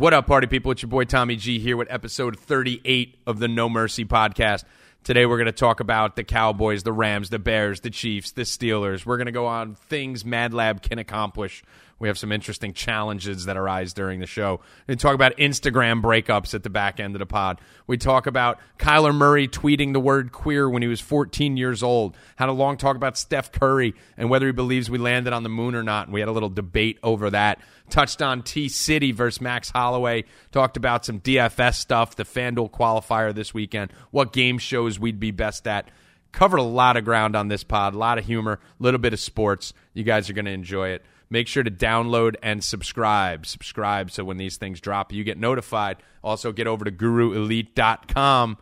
What up, party people? It's your boy Tommy G here with episode 38 of the No Mercy podcast. Today we're going to talk about the Cowboys, the Rams, the Bears, the Chiefs, the Steelers. We're going to go on things Mad Lab can accomplish. We have some interesting challenges that arise during the show. We talk about Instagram breakups at the back end of the pod. We talk about Kyler Murray tweeting the word queer when he was 14 years old. Had a long talk about Steph Curry and whether he believes we landed on the moon or not. And we had a little debate over that. Touched on T City versus Max Holloway. Talked about some DFS stuff, the FanDuel qualifier this weekend, what game shows we'd be best at. Covered a lot of ground on this pod, a lot of humor, a little bit of sports. You guys are going to enjoy it. Make sure to download and subscribe. Subscribe so when these things drop, you get notified. Also, get over to guruelite.com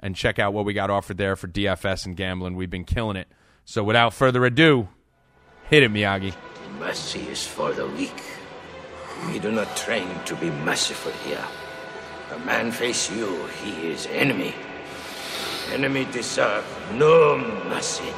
and check out what we got offered there for DFS and gambling. We've been killing it. So, without further ado, hit it, Miyagi. Mercy is for the weak. We do not train to be merciful here. The man face you, he is enemy. Enemy deserve no mercy.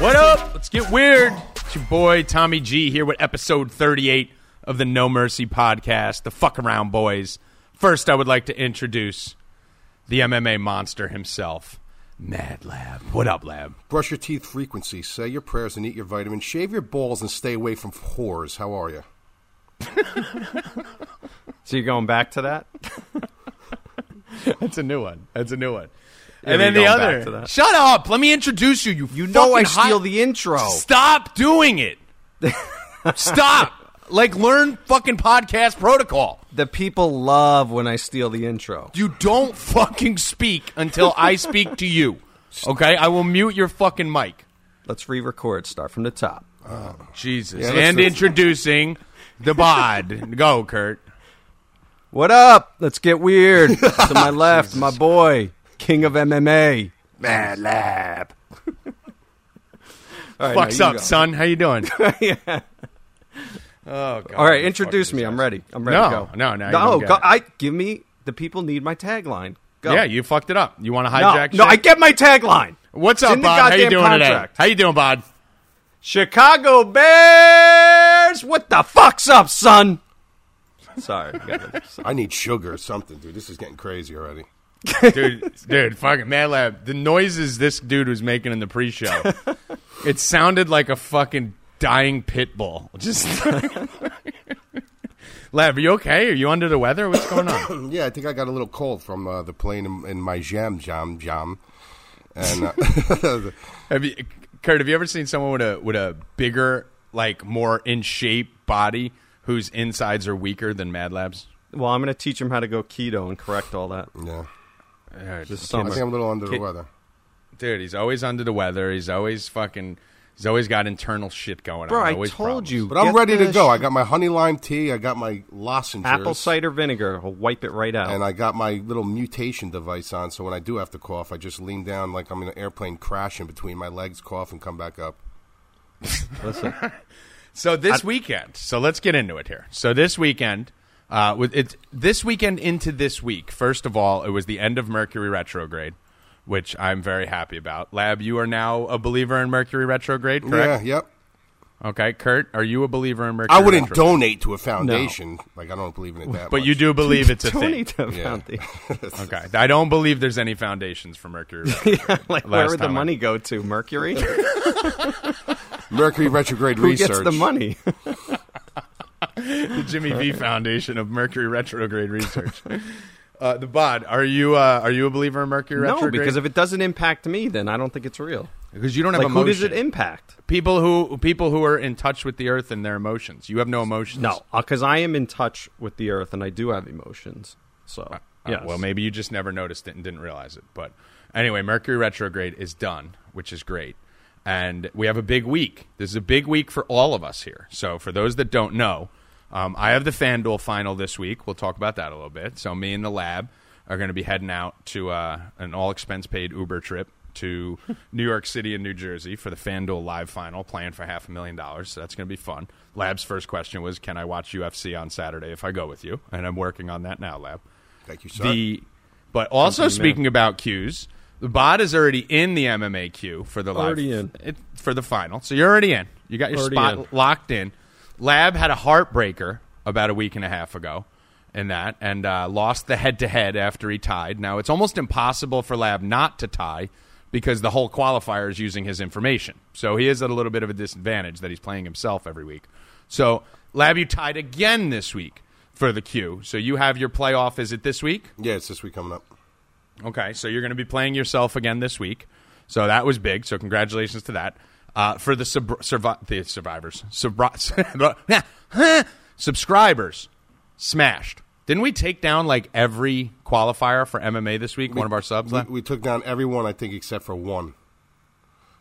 What up? Let's get weird. It's your boy Tommy G here with episode 38 of the No Mercy podcast, the Fuck Around Boys. First, I would like to introduce the MMA monster himself, Mad Lab. What up, Lab? Brush your teeth frequency, say your prayers and eat your vitamins, shave your balls and stay away from whores. How are you? So you're going back to that? That's a new one. That's a new one. Yeah, and then the other. Shut up. Let me introduce you. You, You know I fucking hot- steal the intro. Stop doing it. Stop. Like learn fucking podcast protocol. The people love when I steal the intro. You don't fucking speak until I speak to you. Okay? I will mute your fucking mic. Let's re-record. Start from the top. Oh, Jesus. Yeah, and let's- introducing the bod. Go, Kurt. What up? Let's get weird. to my left, my boy, king of MMA. Mad Lab. All right, Fucks now up, go. son. How you doing? yeah. Oh, God. All right, introduce me. I'm ready. I'm ready No, to go. no, no, you no. go. I give me the people need my tagline. Go. Yeah, you fucked it up. You want to hijack no, shit? I get my tagline. What's It's up, in the Bod? How you doing contract. today? How you doing, Bod? Chicago Bears. What the fuck's up, son? Sorry. gotta- I need sugar or something, dude. This is getting crazy already. Dude, dude, fucking Mad Lab. The noises this dude was making in the pre-show, it sounded like a fucking dying pit bull. Just Lab, are you okay? Are you under the weather? What's going on? Yeah, I think I got a little cold from uh, the plane in, in my jam jam jam. And uh, have you, Kurt? Have you ever seen someone with a with a bigger, like more in shape body whose insides are weaker than Mad Lab's? well, I'm going to teach him how to go keto and correct all that. yeah, Just I summer. think I'm a little under the weather. Dude, he's always under the weather. He's always fucking. He's always got internal shit going Bro, on. I always told problems. you. But I'm ready to go. sh- I got my honey lime tea. I got my lozenges. apple cider vinegar. I'll wipe it right out. And I got my little mutation device on, so when I do have to cough, I just lean down like I'm in an airplane crashing between my legs, cough, and come back up. Listen, So this weekend, so let's get into it here. So this weekend, uh, with it this weekend into this week. First of all, it was the end of Mercury retrograde, which I'm very happy about. Lab, you are now a believer in Mercury retrograde, correct? Yeah, yep. Okay, Kurt, are you a believer in Mercury? I wouldn't retrograde? donate to a foundation. Like I don't believe in it that but much. you do believe it's a don't thing. need to Yeah. found the- Okay, I don't believe there's any foundations for Mercury. retrograde. like where would the I- money go to? Mercury. Mercury retrograde Who research. gets the money? The Jimmy V Foundation of Mercury retrograde research. Uh, the bod, are you uh, are you a believer in Mercury no, retrograde? No, because if it doesn't impact me, then I don't think it's real. because you don't have Like who does it impact? people who people who are in touch with the earth and their emotions. You have no emotions. No, because I am in touch with the earth and I do have emotions. So Uh, yes. Well, maybe you just never noticed it and didn't realize it. But anyway, Mercury retrograde is done, which is great. And we have a big week. This is a big week for all of us here. So for those that don't know, um, I have the FanDuel final this week. We'll talk about that a little bit. So me and the lab are going to be heading out to uh, an all expense paid Uber trip to New York City and New Jersey for the FanDuel live final, playing for half a million dollars. So that's going to be fun. Lab's first question was, "Can I watch UFC on Saturday if I go with you?" And I'm working on that now, Lab. Thank you, sir. The but also speaking about cues, The bot is already in the MMA queue for the live Already in. it, for the final. So you're already in. You got your Already spot in. locked in. Lab had a heartbreaker about a week and a half ago in that and uh, lost the head to head after he tied. Now it's almost impossible for Lab not to tie because the whole qualifier is using his information. So he is at a little bit of a disadvantage that he's playing himself every week. So Lab, you tied again this week for the queue. So you have your playoff. Is it this week? Yeah, it's this week coming up. Okay, so you're going to be playing yourself again this week. So that was big. So congratulations to that. Uh, for the sub- survi- the survivors, Subri- subscribers, smashed. Didn't we take down like every qualifier for MMA this week? one of our subs, We, we took down everyone, I think, except for one.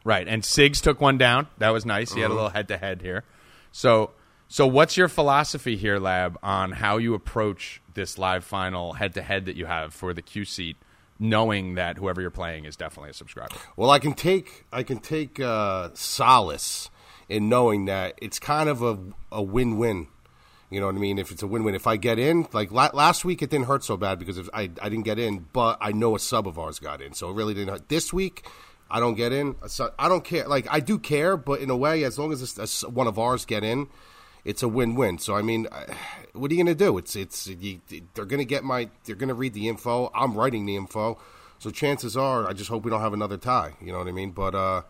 right? And Sigs took one down. That was nice. He had a little head to head here. So, so what's your philosophy here, Lab, on how you approach this live final head to head that you have for the Q seat, knowing that whoever you're playing is definitely a subscriber? Well, I can take I can take uh, solace in knowing that it's kind of a a win win. You know what I mean? If it's a win win, if I get in, like la- last week, it didn't hurt so bad because I I didn't get in, but I know a sub of ours got in, so it really didn't hurt. This week, I don't get in. I don't care. Like I do care, but in a way, as long as one of ours get in, it's a win win. So I mean, what are you going to do? It's it's you, they're going to get my they're going to read the info. I'm writing the info, so chances are, I just hope we don't have another tie. You know what I mean? But uh,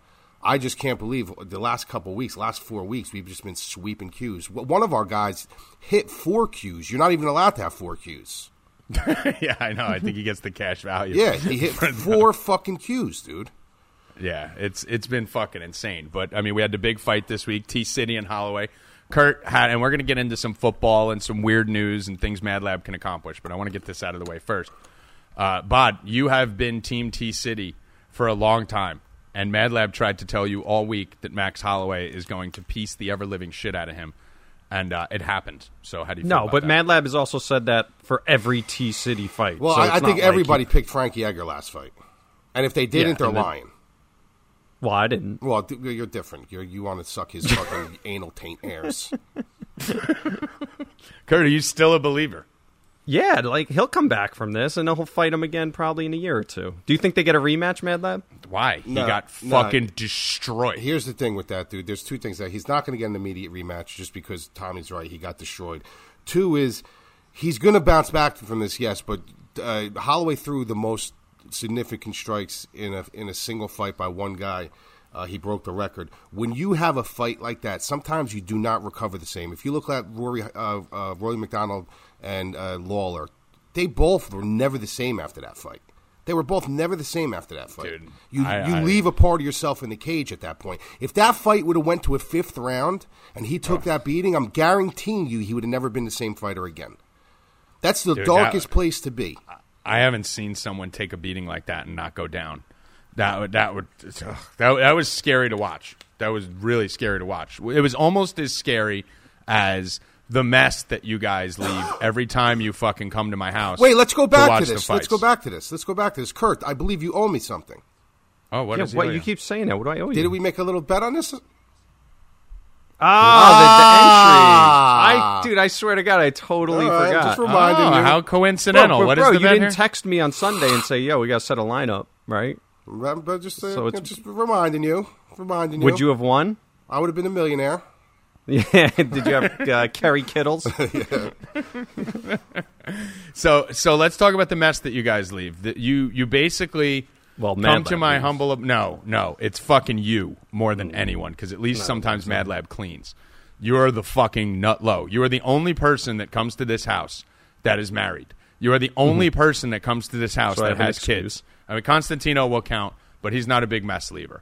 I just can't believe the last couple weeks, last four weeks, we've just been sweeping cues. One of our guys hit four cues. You're not even allowed to have four cues. yeah, I know. I think he gets the cash value. Yeah, he hit four fucking cues, dude. Yeah, it's it's been fucking insane. But I mean, we had the big fight this week, T City and Holloway. Kurt had, and we're going to get into some football and some weird news and things Mad Lab can accomplish. But I want to get this out of the way first. Uh, Bod, you have been Team T City for a long time, and Mad Lab tried to tell you all week that Max Holloway is going to piece the ever living shit out of him, and uh, it happened. So how do you feel No, about but that? Mad Lab has also said that for every T City fight. Well, So I, I not think like everybody he- picked Frankie Edgar last fight, and if they didn't, Yeah, they're lying. Well, I didn't. Well, th- you're different. You're, you want to suck his fucking anal taint hairs. Kurt, are you still a believer? Yeah, like he'll come back from this, and he'll fight him again probably in a year or two. Do you think they get a rematch, Mad Lab? Why he No, got no. fucking destroyed? Here's the thing with that, dude. There's two things that he's not going to get an immediate rematch just because Tommy's right. He got destroyed. Two is he's going to bounce back from this, yes, but uh, Holloway threw the most significant strikes in a in a single fight by one guy. Uh, he broke the record. When you have a fight like that, sometimes you do not recover the same. If you look at Rory, uh, uh, Rory MacDonald and uh, Lawler, they both were never the same after that fight. They were both never the same after that fight. Dude, you I- you I- leave a part of yourself in the cage at that point. If that fight would have went to a fifth round and he took that beating, I'm guaranteeing you he would have never been the same fighter again. That's the Dude, darkest that- place to be. I haven't seen someone take a beating like that and not go down. That that would that, that was scary to watch. That was really scary to watch. It was almost as scary as the mess that you guys leave every time you fucking come to my house. Wait, let's go to back watch to the this. Let's go back to this. Let's go back to this. Kurt, I believe you owe me something. Oh, what yeah, is what you keep saying that? What do I owe you? Did we make a little bet on this? Ah, the, Ah. the entry. I, dude, I swear to God, I totally All right, forgot. just reminding Oh, you. how coincidental! Bro, what bro, is the you didn't here? text me on Sunday and say, "Yo, we got to set a lineup," right? Rem- but just, uh, So it's- just reminding you. Reminding you. Would you have won? I would have been a millionaire. Yeah. Did you have uh, Kerry Kittles? so so let's talk about the mess that you guys leave. That you you basically Well, come Mad to my leaves. humble no no it's fucking you more than mm-hmm. anyone because at least sometimes Mad Lab cleans. You are the fucking nut low. You are the only person that comes to this house that is married. You are the mm-hmm. only person that comes to this house So I that have an has excuse. kids. I mean, Constantino will count, but he's not a big mess leaver.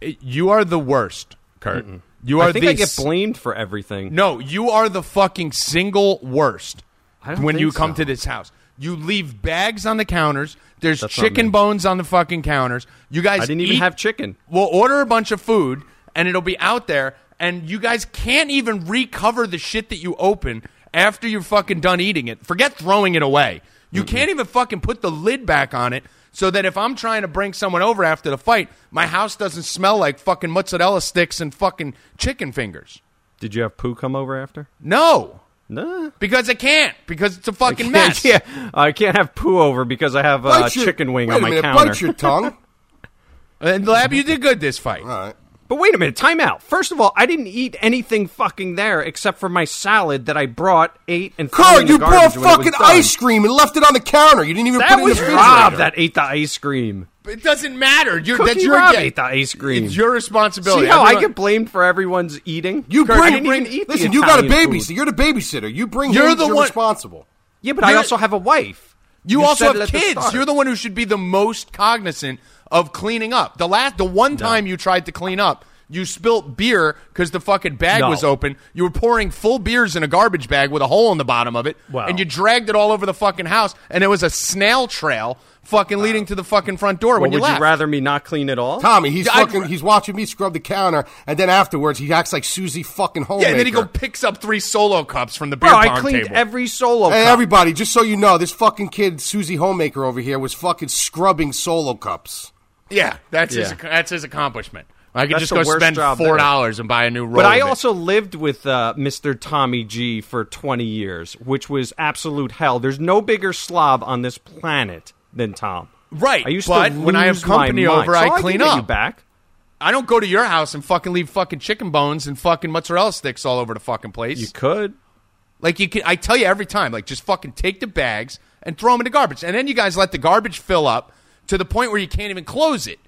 It- you are the worst, Kurt. You are I think the I get s- blamed for everything. no, you are the fucking single worst I don't when you come so. to this house. You leave bags on the counters. There's That's not chicken me. bones on the fucking counters. You guys I didn't even eat- have chicken. We'll order a bunch of food and it'll be out there and you guys can't even recover the shit that you open after you're fucking done eating it. Forget throwing it away. You can't even fucking put the lid back on it so that if I'm trying to bring someone over after the fight, my house doesn't smell like fucking mozzarella sticks and fucking chicken fingers. Did you have poo come over after? No. Nah. Because I can't. Because it's a fucking I mess. can't, I can't have poo over because I have a Bite your- chicken wing wait on a my minute, counter. Bite your tongue. And Lab, you did good this fight. All right. But wait a minute, time out. First of all, I didn't eat anything fucking there except for my salad that I brought, ate, and threw Carl, in the you brought garbage when it was fucking ice cream and left it on the counter. You didn't even That put it in was the Rob refrigerator. that ate the ice cream. It doesn't matter. You're, Cookie that's your Rob day. ate the ice cream. It's your responsibility. See how I get blamed for everyone's eating? You Kurt, bring, I didn't bring even eat the listen. You got a Italian baby. food. So you're the babysitter. You bring. You're him, the you're one- responsible. Yeah, but I You're- also have a wife. You, also have kids. You're the one who should be the most cognizant of cleaning up. The last, the one time you tried to clean up, you spilt beer because the fucking bag No. was open. You were pouring full beers in a garbage bag with a hole in the bottom of it, Wow. and you dragged it all over the fucking house. And it was a snail trail, fucking leading to the fucking front door Well, when you would left. you rather me not clean at all? Tommy, he's Yeah, I'd fucking. ra- he's watching me scrub the counter, and then afterwards he acts like Susie fucking yeah, and then he go picks up three solo cups from the beer Bro, I cleaned table. every solo Hey, cup. everybody, just so you know, this fucking kid, Susie Homemaker over here, was fucking scrubbing solo cups. Yeah, that's his. That's his accomplishment. I could That's just go spend four dollars and buy a new roll. But I also lived with uh, Mr. Tommy G for 20 years, which was absolute hell. There's no bigger slob on this planet than Tom. Right, I used but to when I have company over, So I can clean up. Back. I don't go to your house and fucking leave fucking chicken bones and fucking mozzarella sticks all over the fucking place. You could. like you can, I tell you every time, like just fucking take the bags and throw them in the garbage, and then you guys let the garbage fill up to the point where you can't even close it.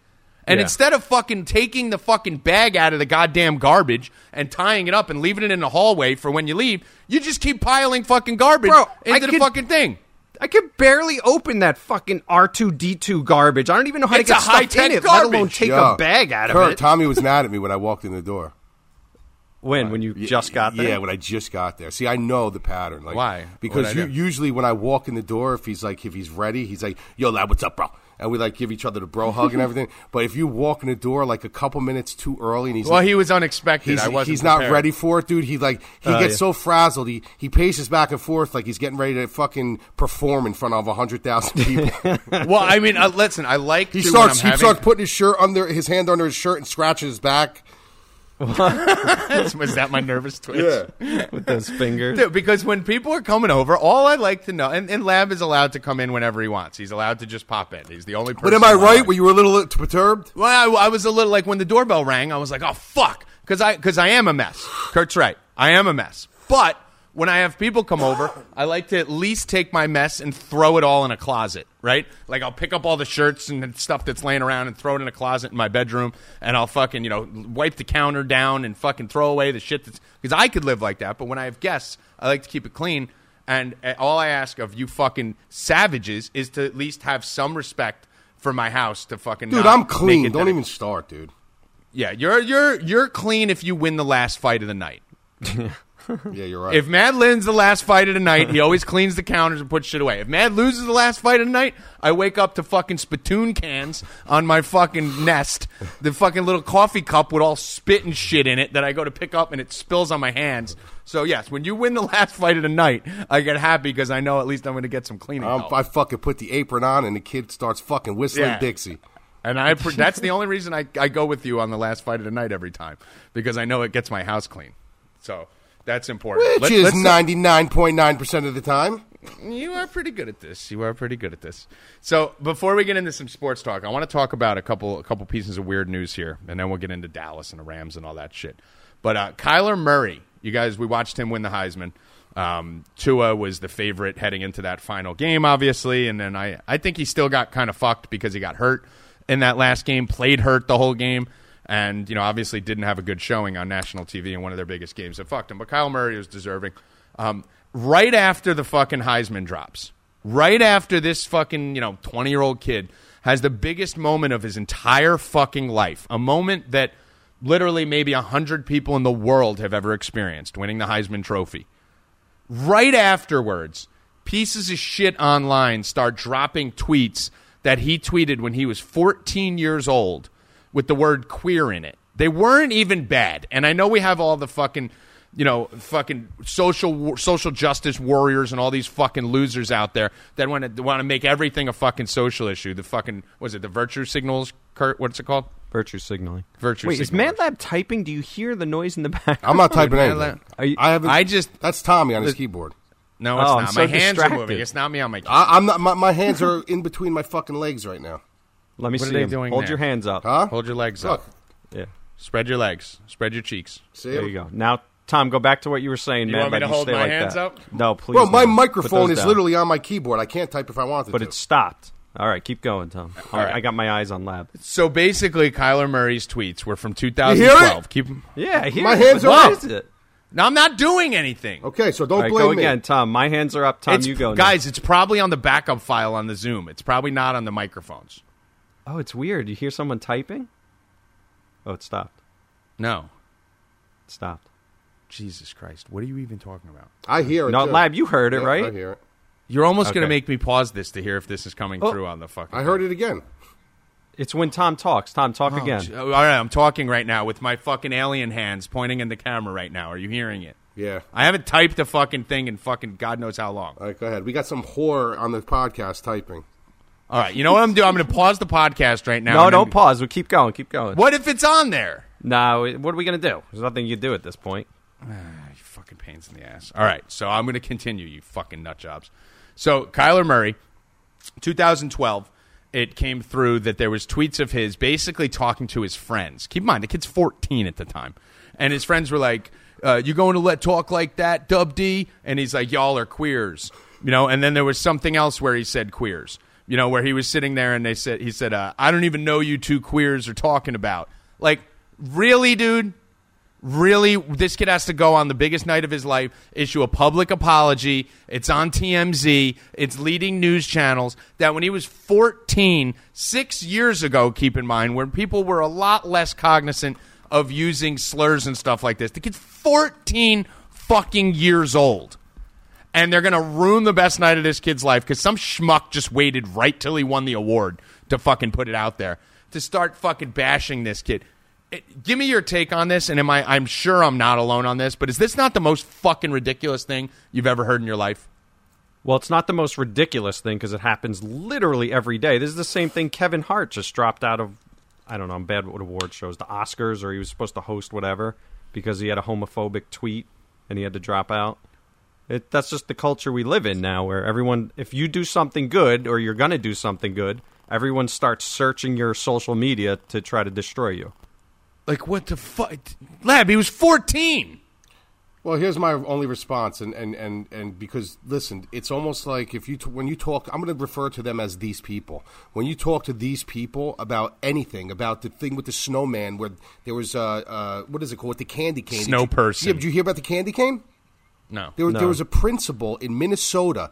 And Yeah. instead of fucking taking the fucking bag out of the goddamn garbage and tying it up and leaving it in the hallway for when you leave, you just keep piling fucking garbage Bro, I into the could- fucking thing. I could barely open that fucking R2D2 garbage. I don't even know how It's to a get stuff in it, let alone take Yo, a bag out Kurt, of it. Tommy was mad at me when I walked in the door. when? When you uh, just got there? Yeah, when I just got there. See, I know the pattern. Like, Why? Because you, usually when I walk in the door, if he's like, if he's ready, he's like, "Yo, lad, what's up, bro?" And we like give each other the bro hug and everything. But if you walk in the door like a couple minutes too early, and he's Well, he was unexpected. He's, I wasn't. he's not prepared. ready for it, dude. He like he Oh, gets yeah. so frazzled. He he paces back and forth like he's getting ready to fucking perform in front of a hundred thousand people. Well, I mean, uh, listen, I like he to starts he I'm starts having, putting his shirt under his hand under his shirt and scratches his back. Was that my nervous twitch? with those fingers. Dude, because when people are coming over, all I like to know, and, and Lab is allowed to come in whenever he wants. He's allowed to just pop in. He's the only person. But am I right? Were you a little perturbed? Well, I, I was a little like when the doorbell rang, I was like, oh fuck, because I because I am a mess. Kurt's right, I am a mess. But when I have people come over, I like to at least take my mess and throw it all in a closet, right? Like I'll pick up all the shirts and stuff that's laying around and throw it in a closet in my bedroom, and I'll fucking you know wipe the counter down and fucking throw away the shit that's because I could live like that. But when I have guests, I like to keep it clean. And uh, all I ask of you fucking savages is to at least have some respect for my house to fucking Dude, I'm clean. Don't even start, dude. yeah, you're you're you're clean if you win the last fight of the night. Yeah, you're right. If Mad wins the last fight of the night, he always cleans the counters and puts shit away. If Mad loses the last fight of the night, I wake up to fucking spittoon cans on my fucking nest, the fucking little coffee cup with all spit and shit in it that I go to pick up and it spills on my hands. So yes, when you win the last fight of the night, I get happy because I know at least I'm going to get some cleaning Um. I fucking put the apron on and the kid starts fucking whistling Yeah. Dixie. And I that's the only reason I, I go with you on the last fight of the night every time because I know it gets my house clean. So that's important. Which Let- is ninety nine point nine percent of the time. You are pretty good at this. You are pretty good at this. So before we get into some sports talk, I want to talk about a couple a couple pieces of weird news here, and then we'll get into Dallas and the Rams and all that shit. But uh, Kyler Murray, you guys, we watched him win the Heisman. Um, Tua was the favorite heading into that final game, obviously, and then I I think he still got kind of fucked because he got hurt in that last game, played hurt the whole game. And you know, obviously, didn't have a good showing on national TV in one of their biggest games. It fucked him. But Kyle Murray was deserving. Um, right after the fucking Heisman drops, right after this fucking you know twenty year old kid has the biggest moment of his entire fucking life, a moment that literally maybe hundred people in the world have ever experienced, winning the Heisman Trophy. Right afterwards, pieces of shit online start dropping tweets that he tweeted when he was 14 years old with the word queer in it. They weren't even bad. And I know we have all the fucking, you know, fucking social social justice warriors and all these fucking losers out there that want to want to make everything a fucking social issue. The fucking was it the virtue signals, Kurt? What's it called? Virtue signaling. Virtue Wait, is signalers. Mad Lab typing? Do you hear the noise in the back? I'm not typing Man, anything. You- I haven't. I just- that's Tommy on his keyboard. No, it's Oh, I'm not. so my hands are moving. It's not me on my. I, I'm not. My, my hands are in between my fucking legs right now. Let me What are see they 'em. doing Hold there? your hands up. Huh? Hold your legs Look, up. Yeah. Spread your legs. Spread your cheeks. see There you go. Now, Tom, go back to what you were saying, You man. want me Like, to hold stay my like hands that. up? No, please. Bro, my don't. Put microphone those is down. literally on my keyboard. I can't type if I wanted But to. it's stopped. All right, keep going, Tom. All right, right. I got my eyes on Lab. So basically, Kyler Murray's tweets were from hear 2012. Keep 'em- Yeah, here. My hands are What up. is it? No, I'm not doing anything. okay, so don't All right, blame go me. again, Tom. My hands are up. Tom, It's- you go. now. guys, it's probably on the backup file on the Zoom. It's probably not on the microphones. Oh, it's weird. You hear someone typing? Oh, it stopped. No. It stopped. Jesus Christ. What are you even talking about? I hear it. No, too. Lab, you heard it, Yeah, right? I hear it. You're almost going to make me pause this to hear if this is coming Oh. through on the fucking. I heard it again. It's when Tom talks. Tom, talk Oh, again. gee- All right, I'm talking right now with my fucking alien hands pointing in the camera right now. Are you hearing it? Yeah. I haven't typed a fucking thing in fucking God knows how long. All right, go ahead. We got some whore on the podcast typing. All right, you know what I'm doing? I'm going to pause the podcast right now. no, don't pause. We keep going. Keep going. What if it's on there? No, what are we gonna do? There's nothing you can do at this point. You fucking pains in the ass. All right, so I'm going to continue, you fucking nut jobs. So Kyler Murray, 2012, it came through that there was tweets of his basically talking to his friends. Keep in mind, the kid's 14 at the time, and his friends were like, uh, "You going to let talk like that, Dub D?" And he's like, "Y'all are queers," you know. And then there was something else where he said queers, you know, where he was sitting there and they said, he said, uh, "I don't even know you two queers are talking about." Like, really, dude? really? This kid has to go on the biggest night of his life issue a public apology. It's on tmz it's leading news channels that when he was 14 six years ago keep in mind when people were a lot less cognizant of using slurs and stuff like this. The kid's 14 fucking years old and they're going to ruin the best night of this kid's life because some schmuck just waited right till he won the award to fucking put it out there to start fucking bashing this kid. It- give me your take on this, and am I? I'm sure I'm not alone on this, but is this not the most fucking ridiculous thing you've ever heard in your life? Well, it's not the most ridiculous thing because it happens literally every day. This is the same thing Kevin Hart just dropped out of. I don't know. I'm bad with award shows, the Oscars, or he was supposed to host whatever because he had a homophobic tweet and he had to drop out. It, that's just the culture we live in now, where everyone, if you do something good or you're gonna do something good, everyone starts searching your social media to try to destroy you. Like what the fuck, lab? He was 14. Well, here's my only response, and, and, and, and because listen, it's almost like if you t- when you talk, I'm going to refer to them as these people. When you talk to these people about anything, about the thing with the snowman, where there was uh, uh what is it called, the candy cane? Did Snow you- person. Yeah, did you hear about the candy cane? No, There, No. there was a principal in Minnesota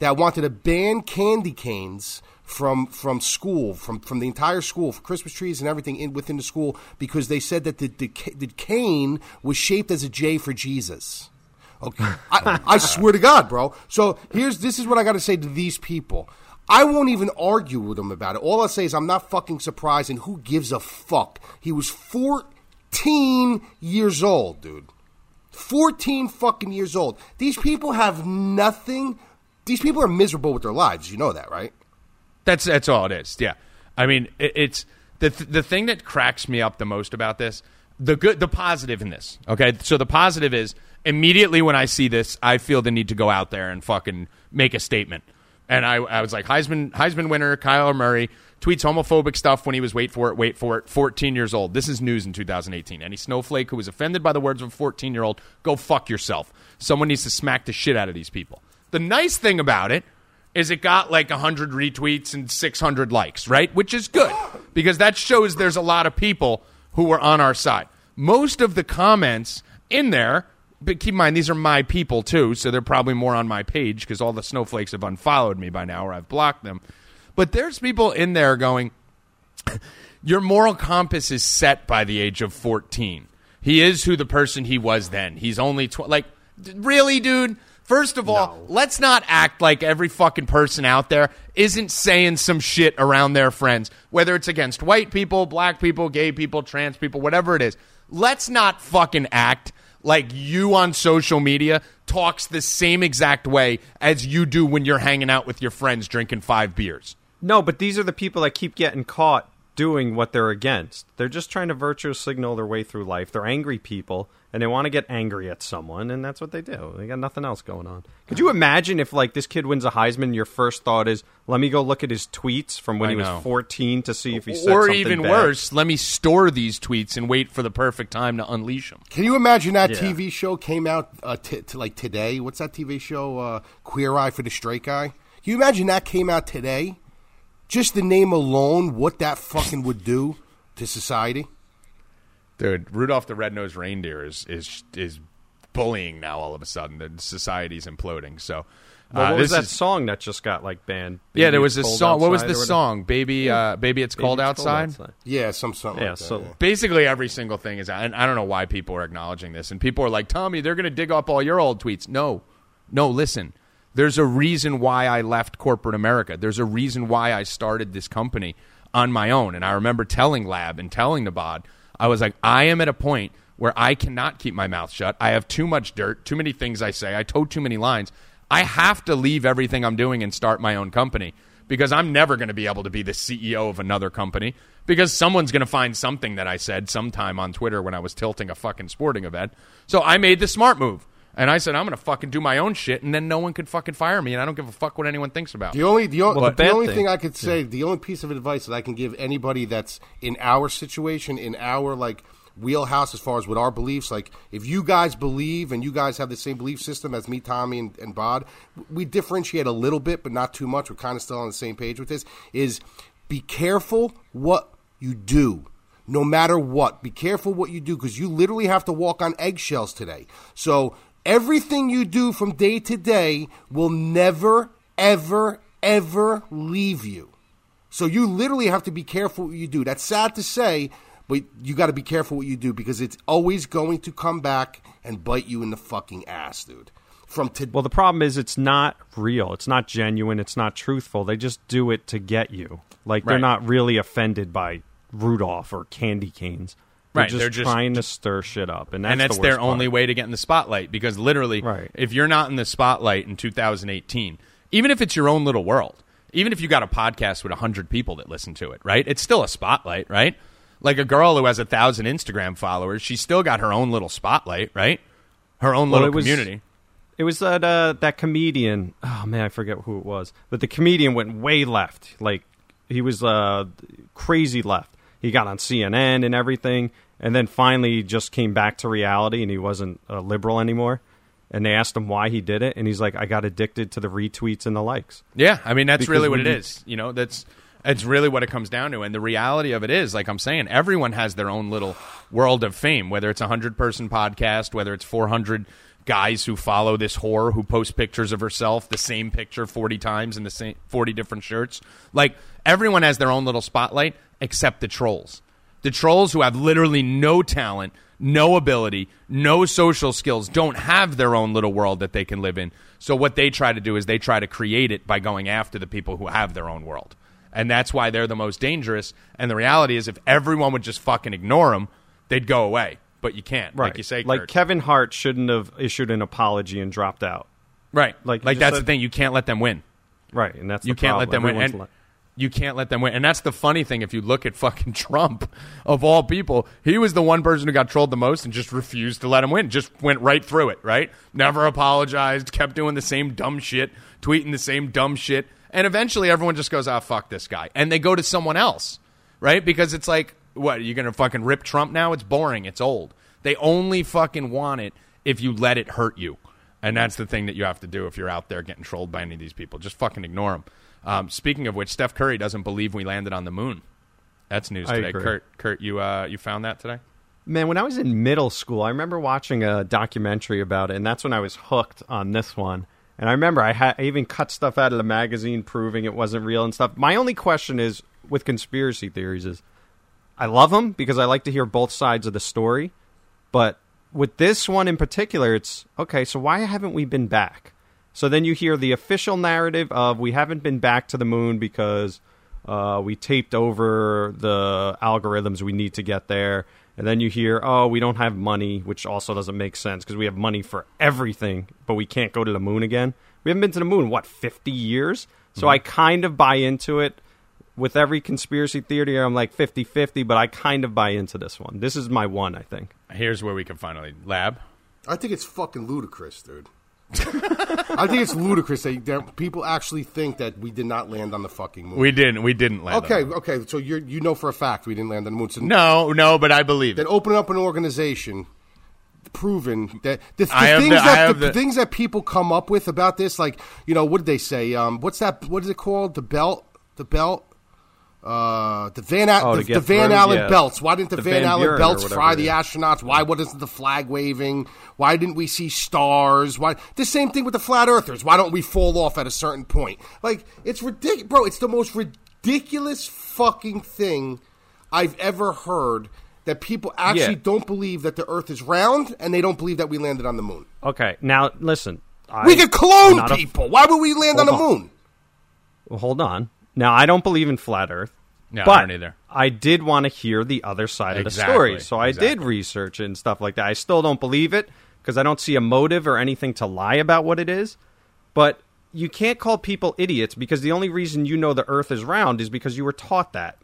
that wanted to ban candy canes from from school, from from the entire school, for Christmas trees and everything in, within the school, because they said that the, the the cane was shaped as a J for Jesus. Okay, I, I swear to God, bro. So here's this is what I got to say to these people. I won't even argue with them about it. All I say is I'm not fucking surprised, and who gives a fuck? He was 14 years old, dude. 14 fucking years old. These people have nothing. These people are miserable with their lives. You know that, right? That's that's all it is. Yeah, I mean, it, it's the th- the thing that cracks me up the most about this. The good, the positive in this. Okay, so the positive is immediately when I see this, I feel the need to go out there and fucking make a statement. And I, I was like Heisman Heisman winner Kyler Murray tweets homophobic stuff when he was wait for it wait for it 14 years old. This is news in 2018. Any snowflake who was offended by the words of a 14 year old, go fuck yourself. Someone needs to smack the shit out of these people. The nice thing about it is it got like 100 retweets and 600 likes, right? Which is good because that shows there's a lot of people who were on our side. Most of the comments in there, but keep in mind, these are my people too, so they're probably more on my page because all the snowflakes have unfollowed me by now or I've blocked them. But there's people in there going, your moral compass is set by the age of 14. He is who the person he was then. He's only tw- like really dude. First of all, let's not act like every fucking person out there isn't saying some shit around their friends, whether it's against white people, black people, gay people, trans people, whatever it is. Let's not fucking act like you on social media talks the same exact way as you do when you're hanging out with your friends drinking 5 beers. No, but these are the people that keep getting caught doing what they're against. They're just trying to virtue signal their way through life. They're angry people, and they want to get angry at someone, and that's what they do. They got nothing else going on. Could you imagine if, like, this kid wins a Heisman, your first thought is, let me go look at his tweets from when I he know. was 14 to see if he said or something even bad. worse, let me store these tweets and wait for the perfect time to unleash them. Can you imagine that Yeah. TV show came out uh, t- to like today? What's that TV show? Uh, Queer Eye for the Straight Guy. Can you imagine that came out today? Just the name alone, what that fucking would do to society. Dude, Rudolph the Red-Nosed Reindeer is is is bullying now. All of a sudden, the society's imploding. So, Well, uh, what was this that is- song that just got like banned? Yeah, there was It's this Cold song. What was Outside the song? Baby, uh, baby, it's Baby, cold It's outside. Yeah, some something. Yeah, like that, so- yeah. Basically, every single thing is, and I don't know why people are acknowledging this. And people are like, Tommy, they're going to dig up all your old tweets. No, no, listen. There's a reason why I left corporate America. There's a reason why I started this company on my own. And I remember telling Lab and telling Nabad, I was like, I am at a point where I cannot keep my mouth shut. I have too much dirt, too many things I say. I told too many lines. I have to leave everything I'm doing and start my own company because I'm never going to be able to be the CEO of another company because someone's going to find something that I said sometime on Twitter when I was tilting a fucking sporting event. So I made the smart move. And I said, I'm going to fucking do my own shit, and then no one could fucking fire me, and I don't give a fuck what anyone thinks about. The only the, o- Well, the the only thing- thing, I could say, the only piece of advice that I can give anybody that's in our situation, in our like wheelhouse, as far as with our beliefs, like if you guys believe and you guys have the same belief system as me, Tommy, and, and Bod, we differentiate a little bit, but not too much. We're kind of still on the same page with this. Is be careful what you do. No matter what, be careful what you do because you literally have to walk on eggshells today. So everything you do from day to day will never, ever, ever leave you. So you literally have to be careful what you do. That's sad to say, but you got to be careful what you do because it's always going to come back and bite you in the fucking ass, dude. From today. Well, the problem is it's not real. It's not genuine. It's not truthful. They just do it to get you. Like they're not really offended by Rudolph or candy canes. They're Right, just they're just- trying to stir shit up, and that's, and that's the their part. only way to get in the spotlight because literally Right. if you're not in the spotlight in 2018 even if it's your own little world even if you got a podcast with 100 people that listen to it right it's still a spotlight right like a girl who has a thousand instagram followers she's still got her own little spotlight right her own Well, little it was- community It was that uh, that comedian. Oh man, I forget who it was. But the comedian went way left. Like he was uh, crazy left. He got on CNN and everything, and then finally he just came back to reality, and he wasn't a liberal anymore. And they asked him why he did it, and he's like, "I got addicted to the retweets and the likes." Yeah, I mean that's Because really what it is you- know, that's it's really what it comes down to. And the reality of it is, like I'm saying, everyone has their own little world of fame. Whether it's a hundred person podcast, whether it's 400 guys who follow this whore who post pictures of herself, the same picture 40 times in the same 40 different shirts. Like everyone has their own little spotlight, except the trolls. The trolls who have literally no talent, no ability, no social skills, don't have their own little world that they can live in. So what they try to do is they try to create it by going after the people who have their own world. And that's why they're the most dangerous. And the reality is if everyone would just fucking ignore them, they'd go away. But you can't. Right. Like you say, like Kurt. Kevin Hart shouldn't have issued an apology and dropped out. right. like Like, you just that's said- the thing. You can't let them win. Right, and that's You the can't let them win. Everyone's And li- you can't let them win. And that's the funny thing. If you look at fucking Trump, of all people, he was the one person who got trolled the most and just refused to let him win. Just went right through it, right? Never apologized, kept doing the same dumb shit, tweeting the same dumb shit. And eventually everyone just goes, ah, fuck this guy. And they go to someone else, right? Because it's like, what, you're going to fucking rip Trump now? It's boring. It's old. They only fucking want it if you let it hurt you. And that's the thing that you have to do if you're out there getting trolled by any of these people. Just fucking ignore them. Um, speaking of which, Steph Curry doesn't believe we landed on the moon. That's news I today. agree. Kurt, Kurt, you uh, you found that today? Man, when I was in middle school, I remember watching a documentary about it, and that's when I was hooked on this one. And I remember I, ha- I even cut stuff out of the magazine proving it wasn't real and stuff. My only question is with conspiracy theories is I love them because I like to hear both sides of the story, but with this one in particular, it's okay. So why haven't we been back? So then you hear the official narrative of we haven't been back to the moon because uh, we taped over the algorithms we need to get there. And then you hear, oh, we don't have money, which also doesn't make sense because we have money for everything, but we can't go to the moon again. We haven't been to the moon, what, 50 years? So I kind of buy into it with every conspiracy theory, I'm like 50-50, but I kind of buy into this one. This is my one, I think. Here's where we can finally lab. I think it's fucking ludicrous, dude. I think it's ludicrous that, that people actually think that we did not land on the fucking moon. We didn't. We didn't land. okay, on okay. So you you know for a fact we didn't land on the moon. So No, no, but I believe that. it. open up an organization proven that the, the things the- that the, the- things that people come up with about this, like you know, what did they say? Um, what's that? What is it called? The belt, the belt. Uh, the Van Oh, the, the Van through, Allen yeah. belts. Why didn't the, The Van, Van Allen Buren belts fry the astronauts? Why wasn't the flag waving? Why didn't we see stars? Why the same thing with the flat earthers? Why don't we fall off at a certain point? Like it's ridiculous, bro. It's the most ridiculous fucking thing I've ever heard. That people actually Yeah. don't believe that the Earth is round, and they don't believe that we landed on the moon. Okay, now listen. I, we could clone not a- people. Why would we land on the on. moon? Well, hold on. Now, I don't believe in flat Earth. No, I but don't either. I did want to hear the other side of the story, so I did research and stuff like that. I still don't believe it because I don't see a motive or anything to lie about what it is. But you can't call people idiots because the only reason you know the Earth is round is because you were taught that.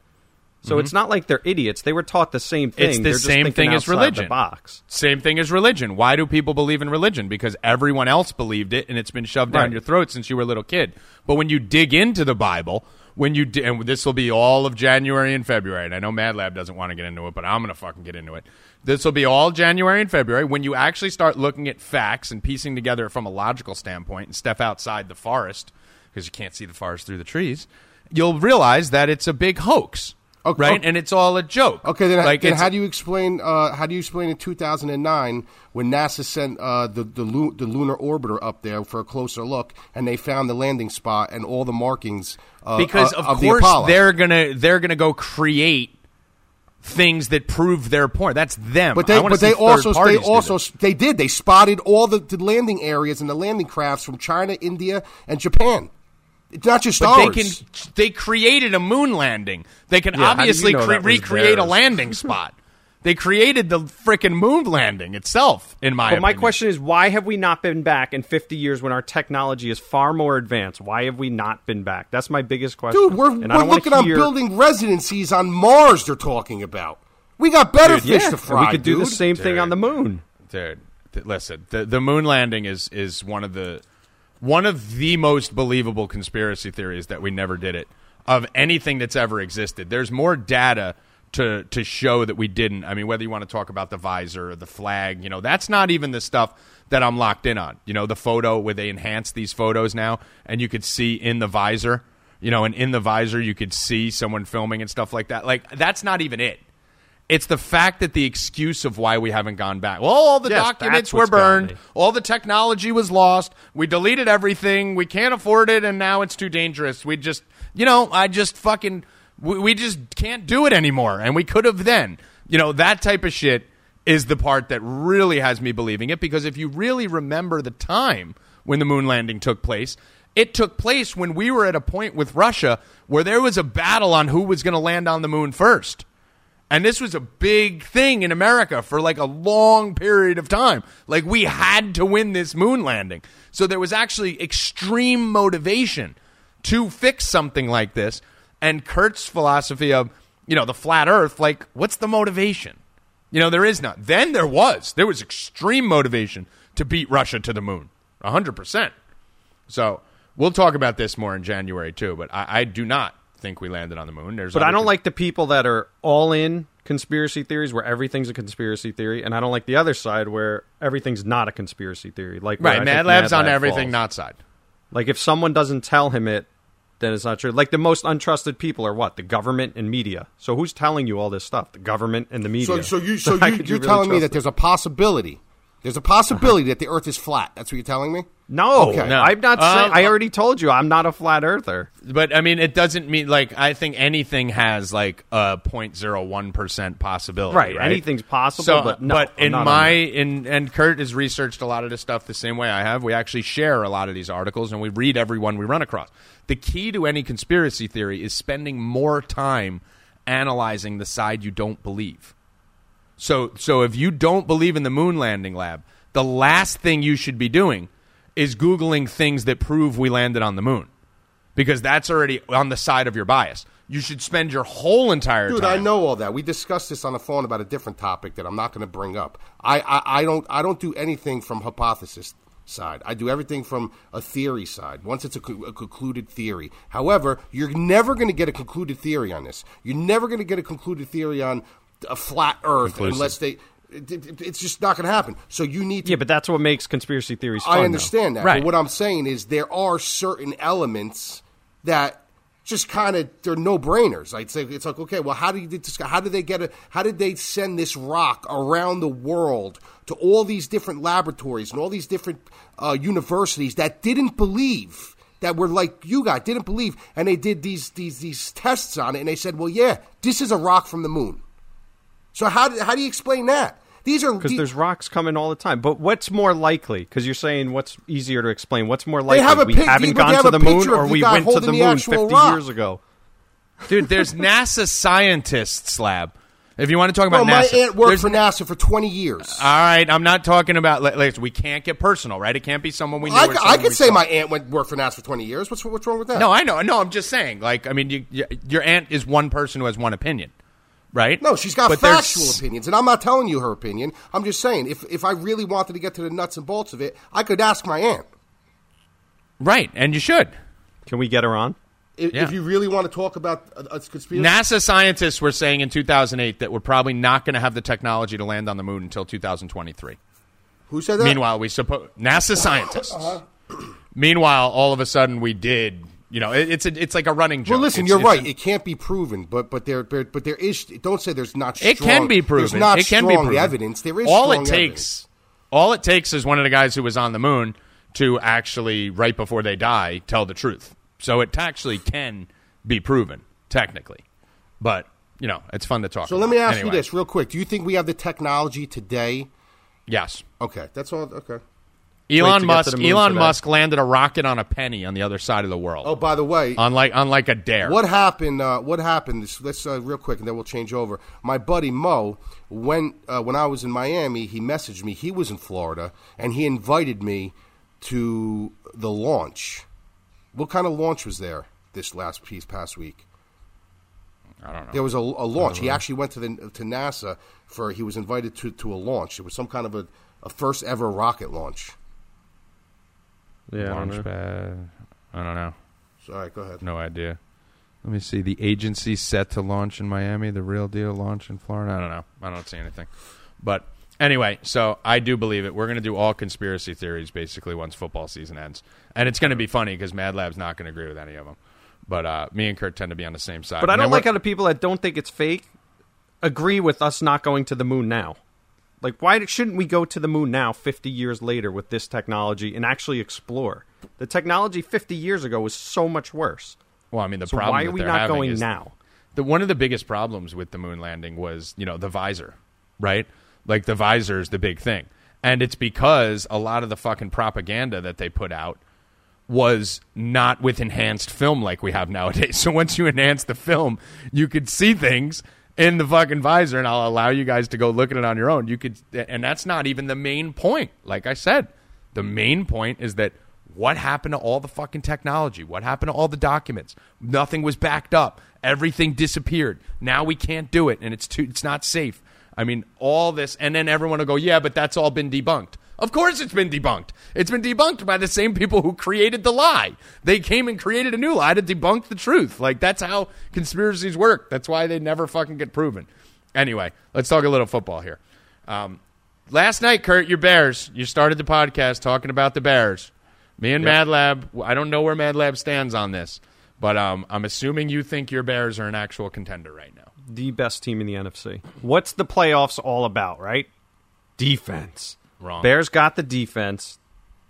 So it's not like they're idiots; they were taught the same thing. Mm-hmm. It's the They're same thing as religion. box. Same thing as religion. Why do people believe in religion? Because everyone else believed it, and it's been shoved down your throat since you were a little kid. But when you dig into the Bible, when you and this will be all of January and February, and I know Mad Lab doesn't want to get into it, but I'm going to fucking get into it. This will be all January and February. When you actually start looking at facts and piecing together from a logical standpoint and step outside the forest, because you can't see the forest through the trees, you'll realize that it's a big hoax. Okay. Right, and it's all a joke. Okay, then, like then how do you explain? Uh, how do you explain in 2009 when NASA sent uh, the the, lu- the lunar orbiter up there for a closer look, and they found the landing spot and all the markings? Uh, because uh, of, the course Apollo. they're gonna they're gonna go create things that prove their point. That's them. But they, but they also, they also, they did. They spotted all the, the landing areas and the landing crafts from China, India, and Japan. It's not just But ours. they can they created a moon landing. They can Yeah, obviously you know cre- that was recreate a landing spot. They created the freaking moon landing itself. In my opinion. But my question is, why have we not been back in 50 years when our technology is far more advanced? Why have we not been back? That's my biggest question. Dude, we're, And we're looking on hear- building residencies on Mars. They're talking about. We got better fish Yeah, to and fry. we could do the dude. same thing on the moon. dude. th- listen, the the moon landing is is one of the one of the most believable conspiracy theories that we never did it of anything that's ever existed. There's more data to to show that we didn't. I mean, whether you want to talk about the visor or the flag, you know, that's not even the stuff that I'm locked in on. You know, the photo where they enhance these photos now, and you could see in the visor. You know, and in the visor you could see someone filming and stuff like that. Like that's not even it. It's the fact that the excuse of why we haven't gone back. Well, all the Yes, documents were burned. All the technology was lost. We deleted everything. We can't afford it, and now it's too dangerous. We just, you know, I just fucking, we, we just can't do it anymore. And we could have then. You know, that type of shit is the part that really has me believing it because if you really remember the time when the moon landing took place, it took place when we were at a point with Russia where there was a battle on who was going to land on the moon first. And this was a big thing in America for like a long period of time. Like we had to win this moon landing. So there was actually extreme motivation to fix something like this. And Kurt's philosophy of, you know, the flat earth, like, what's the motivation? You know, there is not. Then there was. There was extreme motivation to beat Russia to the moon. 100%. So we'll talk about this more in January, too. But I, I do not think we landed on the moon. There's But I don't con- like the people that are all in conspiracy theories where everything's a conspiracy theory, and I don't like the other side where everything's not a conspiracy theory. Like where I Right, think Mad Lab's on Lab everything falls. not side. Like if someone doesn't tell him it, then it's not true. Like the most untrusted people are what? The government and media. So who's telling you all this stuff? The government and the media. So, so you, so how you, could you're really telling me that them? there's a possibility. There's a possibility that the Earth is flat. That's what you're telling me. no, Okay. No. I'm not saying. Um, I already told you I'm not a flat earther. But I mean, it doesn't mean like I think anything has like a 0.01 percent possibility. Right, Right, anything's possible, So, but no, I'm in not my in and Kurt has researched a lot of this stuff the same way I have. We actually share a lot of these articles and we read every one we run across. The key to any conspiracy theory is spending more time analyzing the side you don't believe. So so if you don't believe in the moon landing lab, the last thing you should be doing is googling things that prove we landed on the moon. Because that's already on the side of your bias. You should spend your whole entire Dude, time. I know all that. We discussed this on the phone about a different topic that I'm not going to bring up. I, I, I don't I don't do anything from hypothesis side. I do everything from a theory side. Once it's a, co- a concluded theory. However, you're never going to get a concluded theory on this. You're never going to get a concluded theory on a flat Earth Conclusive. unless they. It, it- it's just not going to happen. So you need to Yeah, but that's what makes conspiracy theories fun. I though. understand that. Right. But what I'm saying is there are certain elements that just kind of they're no brainers. I'd say it's like okay, well, how did this, how did they get a how did they send this rock around the world to all these different laboratories and all these different uh, universities that didn't believe that were like you guys didn't believe, and they did these these these tests on it, and they said, well, yeah, this is a rock from the moon. So how do, how do you explain that? These are Because the- there's rocks coming all the time. But what's more likely? Because you're saying what's easier to explain. What's more likely? have a we pic- haven't gone have to the moon, or the we went to the the moon 50 rock. years ago. Dude, there's NASA scientists lab. If you want to talk about well, my aunt worked there's for NASA for 20 years. All right, I'm not talking about. like, like, we can't get personal, right? It can't be someone we knew. I, or c- I someone could say saw. my aunt went worked for NASA for 20 years. What's what's wrong with that? No, I know. No, I'm just saying. Like, I mean, you, you, your aunt is one person who has one opinion, right? No, she's got But there's- factual opinions, and I'm not telling you her opinion. I'm just saying if if I really wanted to get to the nuts and bolts of it, I could ask my aunt. Right, and you should. Can we get her on? If, Yeah. if you really want to talk about a, a conspiracy, NASA scientists were saying in 2008 that we're probably not going to have the technology to land on the moon until 2023. who said that? Meanwhile, we suppose NASA scientists. Uh-huh. Meanwhile, all of a sudden we did. You know, it, it's a, it's like a running joke. well, listen, It's- you're it's right. an- it can't be proven, but but there but, but there is. Don't say there's not. It can be proven. There's not it can strong be proven. evidence. There is all strong it takes. All it takes is one of the guys who was on the moon to actually, right before they die, tell the truth. So it actually can be proven technically, but you know, it's fun to talk. So about. let me ask Anyway, you this real quick: Do you think we have the technology today? Yes, Okay, that's all. Okay. Elon Musk. to the moon Elon today. Musk landed a rocket on a penny on the other side of the world. Oh, by the way, unlike unlike a dare. What happened? Uh, what happened? This, let's uh, real quick, and then we'll change over. My buddy Mo, when uh, when I was in Miami, he messaged me. He was in Florida, and he invited me to the launch. What kind of launch was there this last piece past week? I don't know. There was a, a launch. He actually went to the to NASA for. He was invited to to a launch. It was some kind of a, a first ever rocket launch. Yeah, I don't. Launchpad. I don't know. Sorry, go ahead. No idea. Let me see. The agency set to launch in Miami. The real deal launch in Florida. I don't know. I don't see anything. But anyway, so I do believe it. We're going to do all conspiracy theories basically once football season ends, and it's going to be funny because Mad Lab's not going to agree with any of them. But uh, me and Kurt tend to be on the same side. But I don't like we're- how the people that don't think it's fake agree with us not going to the moon now. Like, why shouldn't we go to the moon now, 50 years later, with this technology and actually explore? The technology 50 years ago was so much worse. Well, I mean, the So problem why are that we not going now? The one of the biggest problems with the moon landing was, you know, the visor, right? Like the visor is the big thing, and it's because a lot of the fucking propaganda that they put out was not with enhanced film like we have nowadays. So once you enhance the film, you could see things in the fucking visor, and I'll allow you guys to go look at it on your own. You could, and that's not even the main point. Like I said, the main point is that what happened to all the fucking technology? What happened to all the documents? Nothing was backed up. Everything disappeared. Now we can't do it, and it's too, it's not safe. I mean, all this, and then everyone will go, yeah, but that's all been debunked. Of course, it's been debunked. It's been debunked by the same people who created the lie. They came and created a new lie to debunk the truth. Like that's how conspiracies work. That's why they never fucking get proven. Anyway, let's talk a little football here. Um, last night, Kurt, your Bears. You started the podcast talking about the Bears. Me and Mad Lab. I don't know where Mad Lab stands on this, but um, I'm assuming you think your Bears are an actual contender right now. The best team in the NFC. What's the playoffs all about, right? Defense. Wrong. Bears got the defense.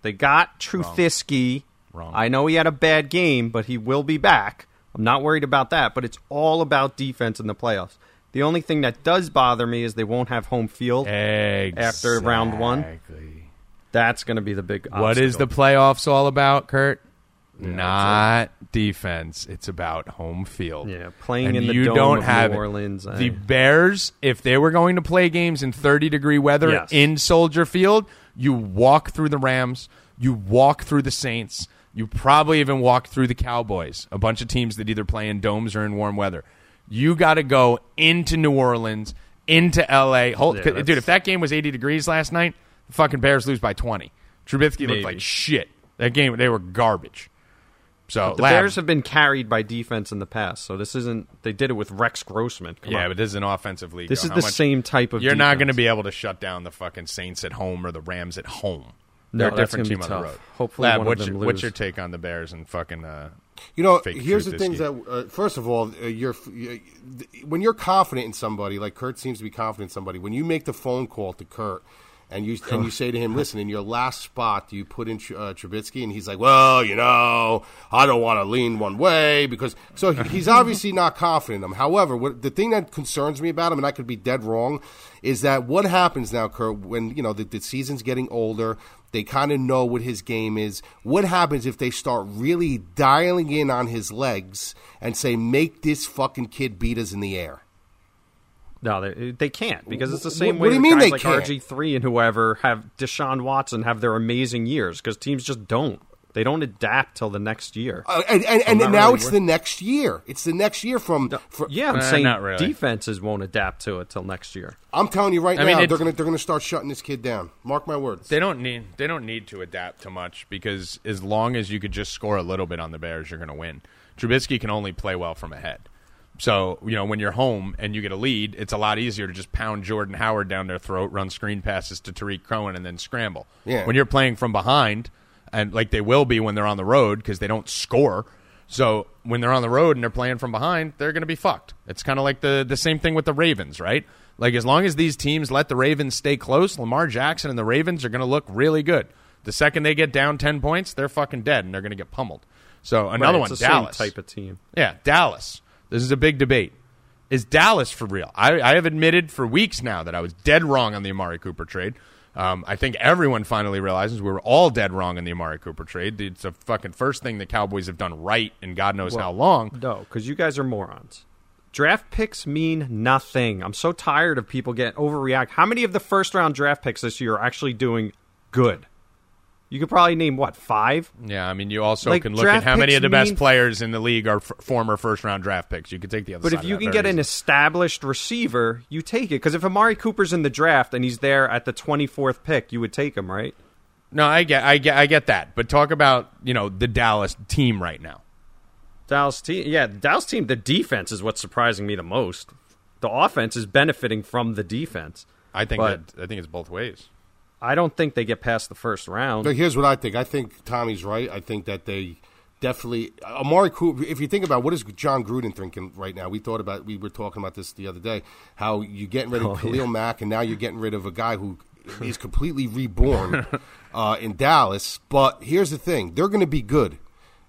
They got Trubisky. Wrong. I know he had a bad game, but he will be back. I'm not worried about that, but it's all about defense in the playoffs. The only thing that does bother me is they won't have home field. After round one? Exactly. That's going to be the big What is the playoffs all about, Kurt? Not defense. It's about home field. Yeah, playing And in the you dome don't of have New. Orleans, I- The Bears, if they were going to play games in 30 degree weather Yes. in Soldier Field, you walk through the Rams, you walk through the Saints. You probably even walk through the Cowboys, a bunch of teams that either play in domes or in warm weather. You got to go into New Orleans, into LA. Hold, Yeah, dude, if that game was 80 degrees last night, the fucking Bears lose by 20. Trubisky Maybe. looked like shit. That game, they were garbage. So The Lab- Bears have been carried by defense in the past, so this isn't. They did it with Rex Grossman. Come yeah, on. but this is an offensive league. this though. is How the much- same type of. You're not going to be able to shut down the fucking Saints at home or the Rams at home. No, They're a different team be on tough. the road. Hopefully Lab, one of what's, them your, what's your take on the Bears and fucking? Uh, You know, fake here's the Trubisky. things that. Uh, first of all, uh, you're you when you're confident in somebody, like Kurt seems to be confident in somebody. When you make the phone call to Kurt, and you and you say to him, "Listen, in your last spot, do you put in uh, Trubisky?" And he's like, "Well, you know, I don't want to lean one way because." So he's obviously not confident in him. However, what, the thing that concerns me about him, and I could be dead wrong, is that what happens now, Kurt, when you know the, the season's getting older. They kind of know what his game is. What happens if they start really dialing in on his legs and say, "Make this fucking kid beat us in the air"? No, they, they can't because it's the Wh- same what way do you mean guys they like can't? RG three and whoever have Deshaun Watson have their amazing years because teams just don't. They don't adapt till the next year. Uh, and and, and not now really it's wor- the next year. It's the next year from. fr- yeah, I'm Uh, saying not really. defenses won't adapt to it till next year. I'm telling you right I mean, now, it's- they're gonna they're gonna start shutting this kid down. Mark my words. they don't need they don't need to adapt to much because as long as you could just score a little bit on the Bears, you're going to win. Trubisky can only play well from ahead. So you know when you're home and you get a lead, it's a lot easier to just pound Jordan Howard down their throat, run screen passes to Tarik Cohen, and then scramble. Yeah. When you're playing from behind, and like they will be when they're on the road because they don't score. So when they're on the road and they're playing from behind, they're going to be fucked. It's kind of like the the same thing with the Ravens, right? Like as long as these teams let the Ravens stay close, Lamar Jackson and the Ravens are going to look really good. The second they get down ten points, they're fucking dead and they're going to get pummeled. So another Right, one, the Dallas. same type of team. Yeah, Dallas. This is a big debate. Is Dallas for real? I, I have admitted for weeks now that I was dead wrong on the Amari Cooper trade. Um, I think everyone finally realizes we were all dead wrong in the Amari Cooper trade. It's the fucking first thing the Cowboys have done right in God knows how long. No, because you guys are morons. Draft picks mean nothing. I'm so tired of people getting overreact. How many of the first round draft picks this year are actually doing good? You could probably name what five. Yeah, I mean, you also Like, can look at how many of the best mean- players in the league are f- former first round draft picks. You could take the other But if you can get an established receiver, you take it. Because if Amari Cooper's in the draft and he's there at the 24th pick, you would take him, right? No, I get, I get, I get that. But talk about you know the Dallas team right now. Dallas team, yeah, the Dallas team. The defense is what's surprising me the most. The offense is benefiting from the defense. I think But- that I think it's both ways. I don't think they get past the first round. But here's what I think. I think Tommy's right. I think that they definitely Amari Cooper. If you think about what is Jon Gruden thinking right now, we thought about we were talking about this the other day. How you getting rid of Oh, Khalil Mack, and now you're getting rid of a guy who is completely reborn uh, in Dallas. But here's the thing: they're going to be good,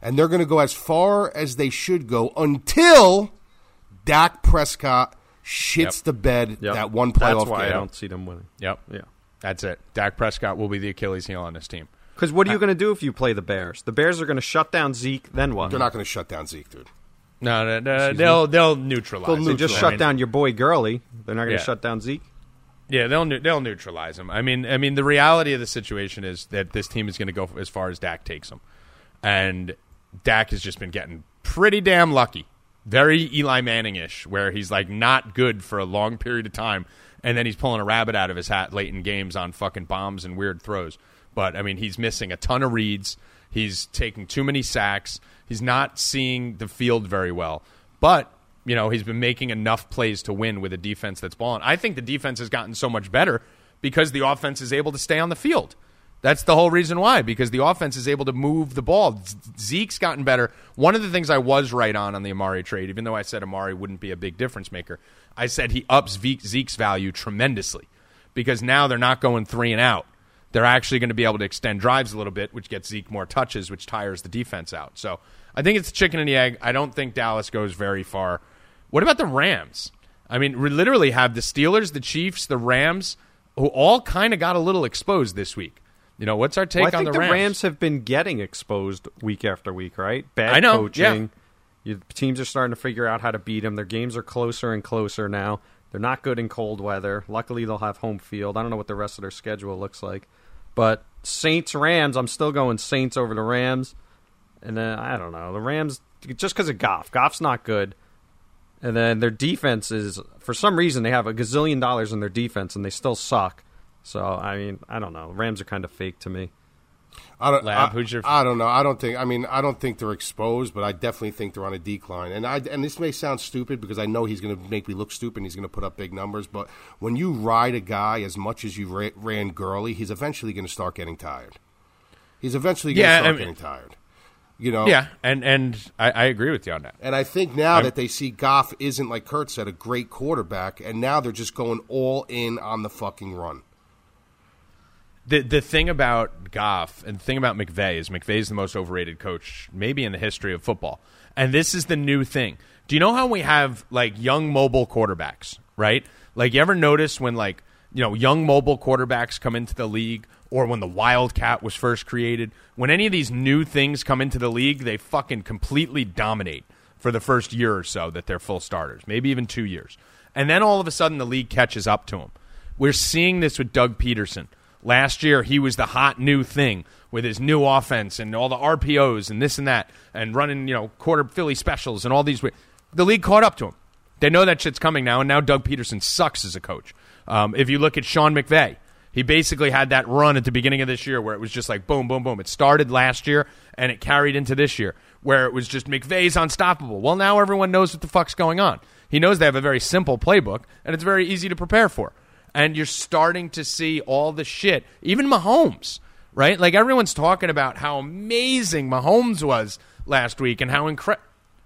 and they're going to go as far as they should go until Dak Prescott shits Yep. the bed Yep. that one playoff That's why I don't see them winning. Yep. Yeah. That's it. Dak Prescott will be the Achilles heel on this team. Because what are you uh, going to do if you play the Bears? The Bears are going to shut down Zeke. Then what? They're not going to shut down Zeke, dude. No, no, no they'll they'll neutralize. They'll it. They just I shut mean, down your boy Gurley. They're not going to Yeah. shut down Zeke. Yeah, they'll they'll neutralize him. I mean, I mean, the reality of the situation is that this team is going to go as far as Dak takes them, and Dak has just been getting pretty damn lucky, very Eli Manning ish, where he's like not good for a long period of time, and then he's pulling a rabbit out of his hat late in games on fucking bombs and weird throws. But I mean, he's missing a ton of reads. He's taking too many sacks. He's not seeing the field very well. But you know, he's been making enough plays to win with a defense that's balling. I think the defense has gotten so much better because the offense is able to stay on the field. That's the whole reason why, because the offense is able to move the ball. Zeke's gotten better. One of the things I was right on on the Amari trade, even though I said Amari wouldn't be a big difference maker, I said he ups Zeke's value tremendously because now they're not going three and out. They're actually going to be able to extend drives a little bit, which gets Zeke more touches, which tires the defense out. So I think it's chicken and the egg. I don't think Dallas goes very far. What about the Rams? I mean, we literally have the Steelers, the Chiefs, the Rams, who all kind of got a little exposed this week. You know, what's our take Well, I on think the the Rams? Rams have been getting exposed week after week, right? Bad I know, coaching. You, teams are starting to figure out how to beat them. Their games are closer and closer now. They're not good in cold weather. Luckily, they'll have home field. I don't know what the rest of their schedule looks like, but Saints Rams. I'm still going Saints over the Rams. And then I don't know the Rams just because of Goff. Goff's not good, and then their defense is for some reason they have a gazillion dollars in their defense and they still suck. So I mean I don't know. Rams are kind of fake to me. I don't. Lab, I, who's your- I don't know. I don't think. I mean, I don't think they're exposed, but I definitely think they're on a decline. And I and this may sound stupid because I know he's going to make me look stupid. and He's going to put up big numbers, but when you ride a guy as much as you ra- ran Gurley, he's eventually going to start getting tired. He's eventually going to Yeah, start I mean- getting tired. You know. Yeah, and and I, I agree with you on that. And I think now that they see Goff isn't like Kurt said a great quarterback, and now they're just going all in on the fucking run. The the thing about Goff and the thing about McVay is McVay's the most overrated coach maybe in the history of football. And this is the new thing. Do you know how we have like young mobile quarterbacks, right? Like you ever notice when like, you know, young mobile quarterbacks come into the league or when the Wildcat was first created, when any of these new things come into the league, they fucking completely dominate for the first year or so that they're full starters, maybe even 2 years. And then all of a sudden the league catches up to them. We're seeing this with Doug Pederson. Last year, he was the hot new thing with his new offense and all the RPOs and this and that, and running you know quarter Philly specials and all these. The league caught up to him. They know that shit's coming now, and now Doug Pederson sucks as a coach. Um, if you look at Sean McVay, he basically had that run at the beginning of this year where it was just like boom, boom, boom. It started last year and it carried into this year where it was just McVay's unstoppable. Well, now everyone knows what the fuck's going on. He knows they have a very simple playbook and it's very easy to prepare for. And you're starting to see all the shit, even Mahomes, right? Like everyone's talking about how amazing Mahomes was last week and how incredible.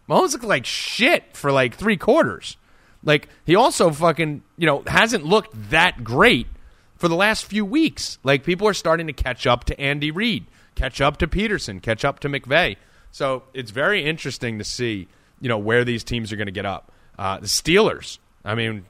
Mahomes looked like shit for like three quarters. Like he also fucking you know hasn't looked that great for the last few weeks. Like people are starting to catch up to Andy Reid, catch up to Pederson, catch up to McVay. So it's very interesting to see you know where these teams are going to get up. Uh, the Steelers, I mean,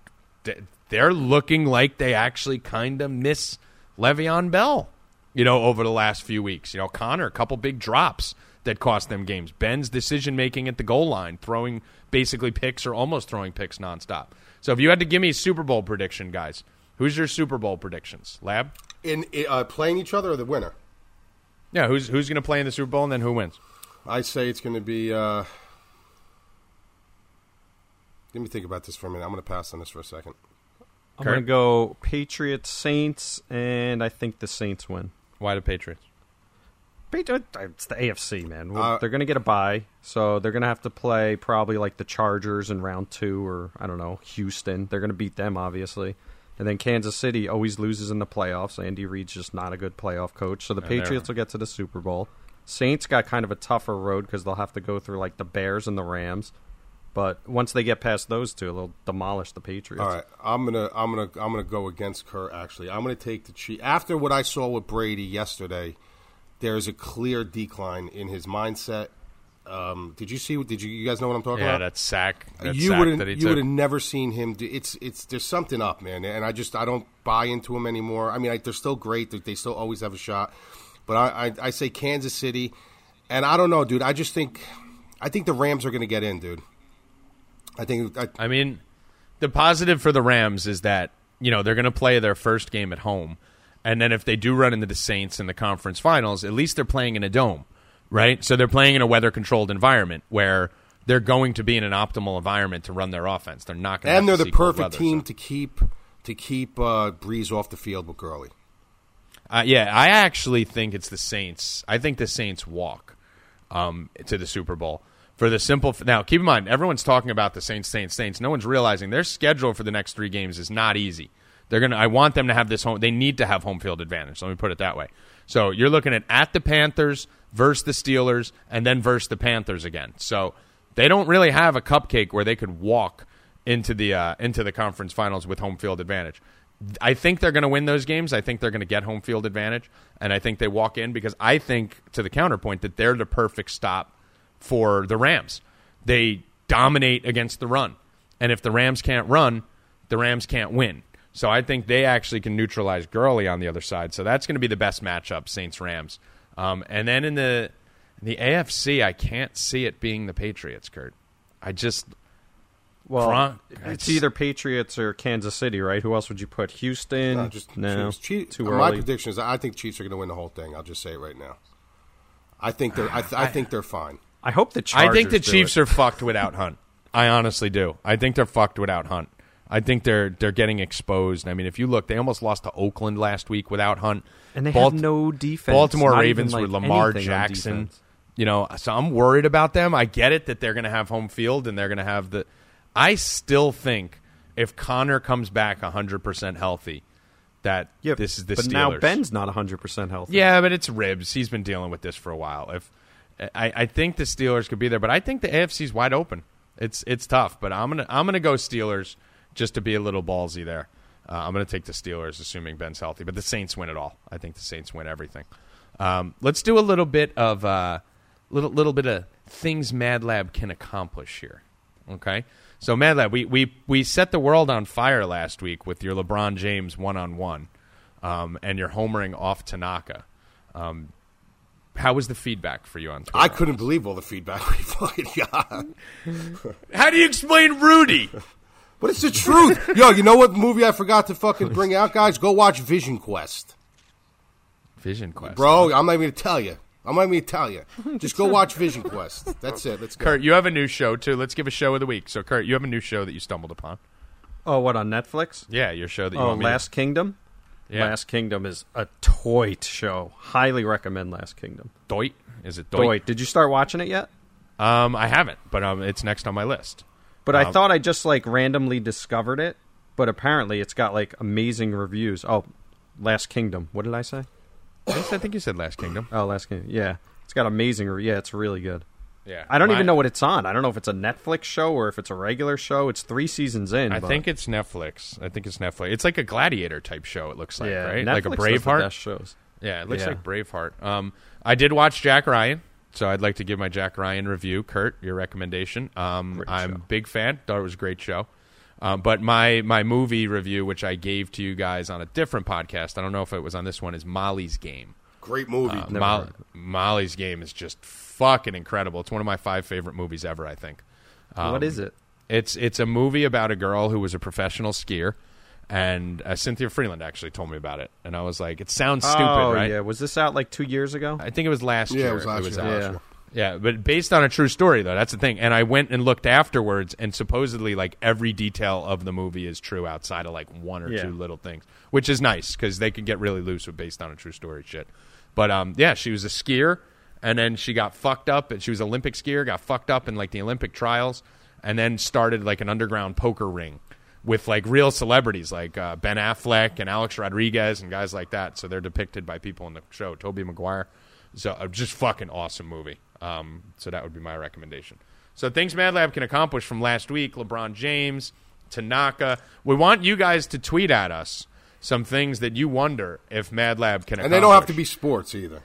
they're looking like they actually kind of miss Le'Veon Bell. You know, over the last few weeks, you know, Conner, a couple big drops that cost them games. Ben's decision making at the goal line, throwing basically picks or almost throwing picks nonstop. So if you had to give me a Super Bowl prediction, guys, who's your Super Bowl predictions? Lab? In uh, playing each other or the winner? Yeah, who's who's going to play in the Super Bowl and then who wins? I say it's going to be. Uh, let me think about this for a minute. I'm going to pass on this for a second. I'm Kurt? gonna go Patriots Saints, and I think the Saints win. Why the Patriots? Patri- It's the AFC, man. Uh, they're going to get a bye, so they're going to have to play probably like the Chargers in round two, or I don't know, Houston. They're going to beat them, obviously. And then Kansas City always loses in the playoffs. Andy Reid's just not a good playoff coach, so the And Patriots will get to the Super Bowl. Saints got kind of a tougher road because they'll have to go through like the Bears and the Rams. But once they get past those two, they'll demolish the Patriots. All right, I'm gonna I'm gonna I'm gonna go against Kurt. Actually, I'm gonna take the Chiefs. After what I saw with Brady yesterday, there is a clear decline in his mindset. Um, did you see? Did you you guys know what I'm talking Yeah, about? that sack. That you would that he you would have never seen him. Do, it's it's there's something up, man, and I just I don't buy into him anymore. I mean, I, they're still great. They, they still always have a shot, but I, I I say Kansas City, and I don't know, dude. I just think I think the Rams are going to get in, dude. I think I, I mean, the positive for the Rams is that you know they're going to play their first game at home, and then if they do run into the Saints in the conference finals, at least they're playing in a dome, right? So they're playing in a weather-controlled environment where they're going to be in an optimal environment to run their offense. They're not going, and they're the perfect weather, team so- to keep to keep uh, Brees off the field with Gurley. Uh, yeah, I actually think it's the Saints. I think the Saints walk um, to the Super Bowl for the simple. Now, keep in mind, everyone's talking about the Saints, Saints, Saints. No one's realizing their schedule for the next three games is not easy. They're gonna. I want them to have this home. They need to have home field advantage. Let me put it that way. So you're looking at at the Panthers versus the Steelers, and then versus the Panthers again. So they don't really have a cupcake where they could walk into the uh, into the conference finals with home field advantage. I think they're going to win those games. I think they're going to get home field advantage, and I think they walk in because I think, to the counterpoint, that they're the perfect stop for the Rams. They dominate against the run, and if the Rams can't run, the Rams can't win. So I think they actually can neutralize Gurley on the other side. So that's going to be the best matchup, Saints Rams. Um, and then in the in the AFC, I can't see it being the Patriots, Kurt. I just Well, Gronk- it's either Patriots or Kansas City, right? Who else would you put? Houston? No, just no, Chiefs. Chiefs- too my prediction is I think Chiefs are going to win the whole thing. I'll just say it right now. I think they're I, th- I think they're fine. I hope the Chargers I think the do Chiefs it. are fucked without Hunt. I honestly do. I think they're fucked without Hunt. I think they're they're getting exposed. I mean, if you look, they almost lost to Oakland last week without Hunt, and they Balt- have no defense. Baltimore Ravens even, with Lamar Jackson. You know, so I'm worried about them. I get it that they're going to have home field and they're going to have the. I still think if Conner comes back 100 percent healthy, that Yeah, this is the but Steelers. now Ben's not 100 percent healthy. Yeah, but it's ribs. He's been dealing with this for a while. If I, I think the Steelers could be there, but I think the AFC's wide open. It's it's tough, but I'm gonna I'm gonna go Steelers just to be a little ballsy there. Uh, I'm gonna take the Steelers, assuming Ben's healthy. But the Saints win it all. I think the Saints win everything. Um, let's do a little bit of uh, little little bit of things Mad Lab can accomplish here. Okay, so Mad Lab, we we we set the world on fire last week with your LeBron James one on one, and your homering off Tanaka. Um, how was the feedback for you on Twitter? I couldn't believe all the feedback we fucking got. How do you explain Rudy? But it's the truth. Yo, you know what movie I forgot to fucking bring out, guys? Go watch Vision Quest. Vision Quest, Bro, I'm not even going to tell you. I'm not even going to tell you. Just go watch Vision Quest. That's it. Let's go. Kurt, you have a new show too. Let's give a show of the week. So, Kurt, you have a new show that you stumbled upon. Oh, what on Netflix? Yeah, your show that you Oh, want me to- Last Kingdom. Yeah. Last Kingdom is a toit show. Highly recommend Last Kingdom. Doit. Is it Toit. Doit? Did you start watching it yet? Um, I haven't, but um, it's next on my list. But I Um, thought I just like randomly discovered it. But apparently, it's got like amazing reviews. Oh, Last Kingdom. What did I say? I think you said Last Kingdom. Oh, Last Kingdom. Yeah, it's got amazing. Re- yeah, it's really good. Yeah, I don't My- even know what it's on. I don't know if it's a Netflix show or if it's a regular show. It's three seasons in. I but- think it's Netflix. I think it's Netflix. It's like a gladiator type show. It looks like yeah, right, Netflix like a does the Braveheart. best shows. Yeah, it looks Yeah. like Braveheart. Um, I did watch Jack Ryan, so I'd like to give my Jack Ryan review. Kurt, your recommendation. Um, I'm a big fan. Thought it was a great show. Um, but my my movie review, which I gave to you guys on a different podcast, I don't know if it was on this one, is Molly's Game. Great movie. Uh, Mo- Molly's Game is just fucking incredible. It's one of my five favorite movies ever. I think. Um, what is it? It's it's a movie about a girl who was a professional skier, and uh, Cynthia Freeland actually told me about it, and I was like, it sounds stupid, oh right? yeah, was this out like two years ago? I think it was last Yeah, year. it was last year, out. Yeah. Yeah, but based on a true story though, that's the thing. And I went and looked afterwards, and supposedly like every detail of the movie is true outside of like one or Yeah. two little things, which is nice because they can get really loose with based on a true story shit. But um, yeah, she was a skier, and then she got fucked up. And she was Olympic skier, got fucked up in like the Olympic trials, and then started like an underground poker ring with like real celebrities like uh, Ben Affleck and Alex Rodriguez and guys like that. So they're depicted by people in the show. Tobey Maguire. So uh, just fucking awesome movie. Um, so that would be my recommendation. So things Mad Lab can accomplish from last week: LeBron James, Tanaka. We want you guys to tweet at us some things that you wonder if Mad Lab can. And they don't have to be sports either.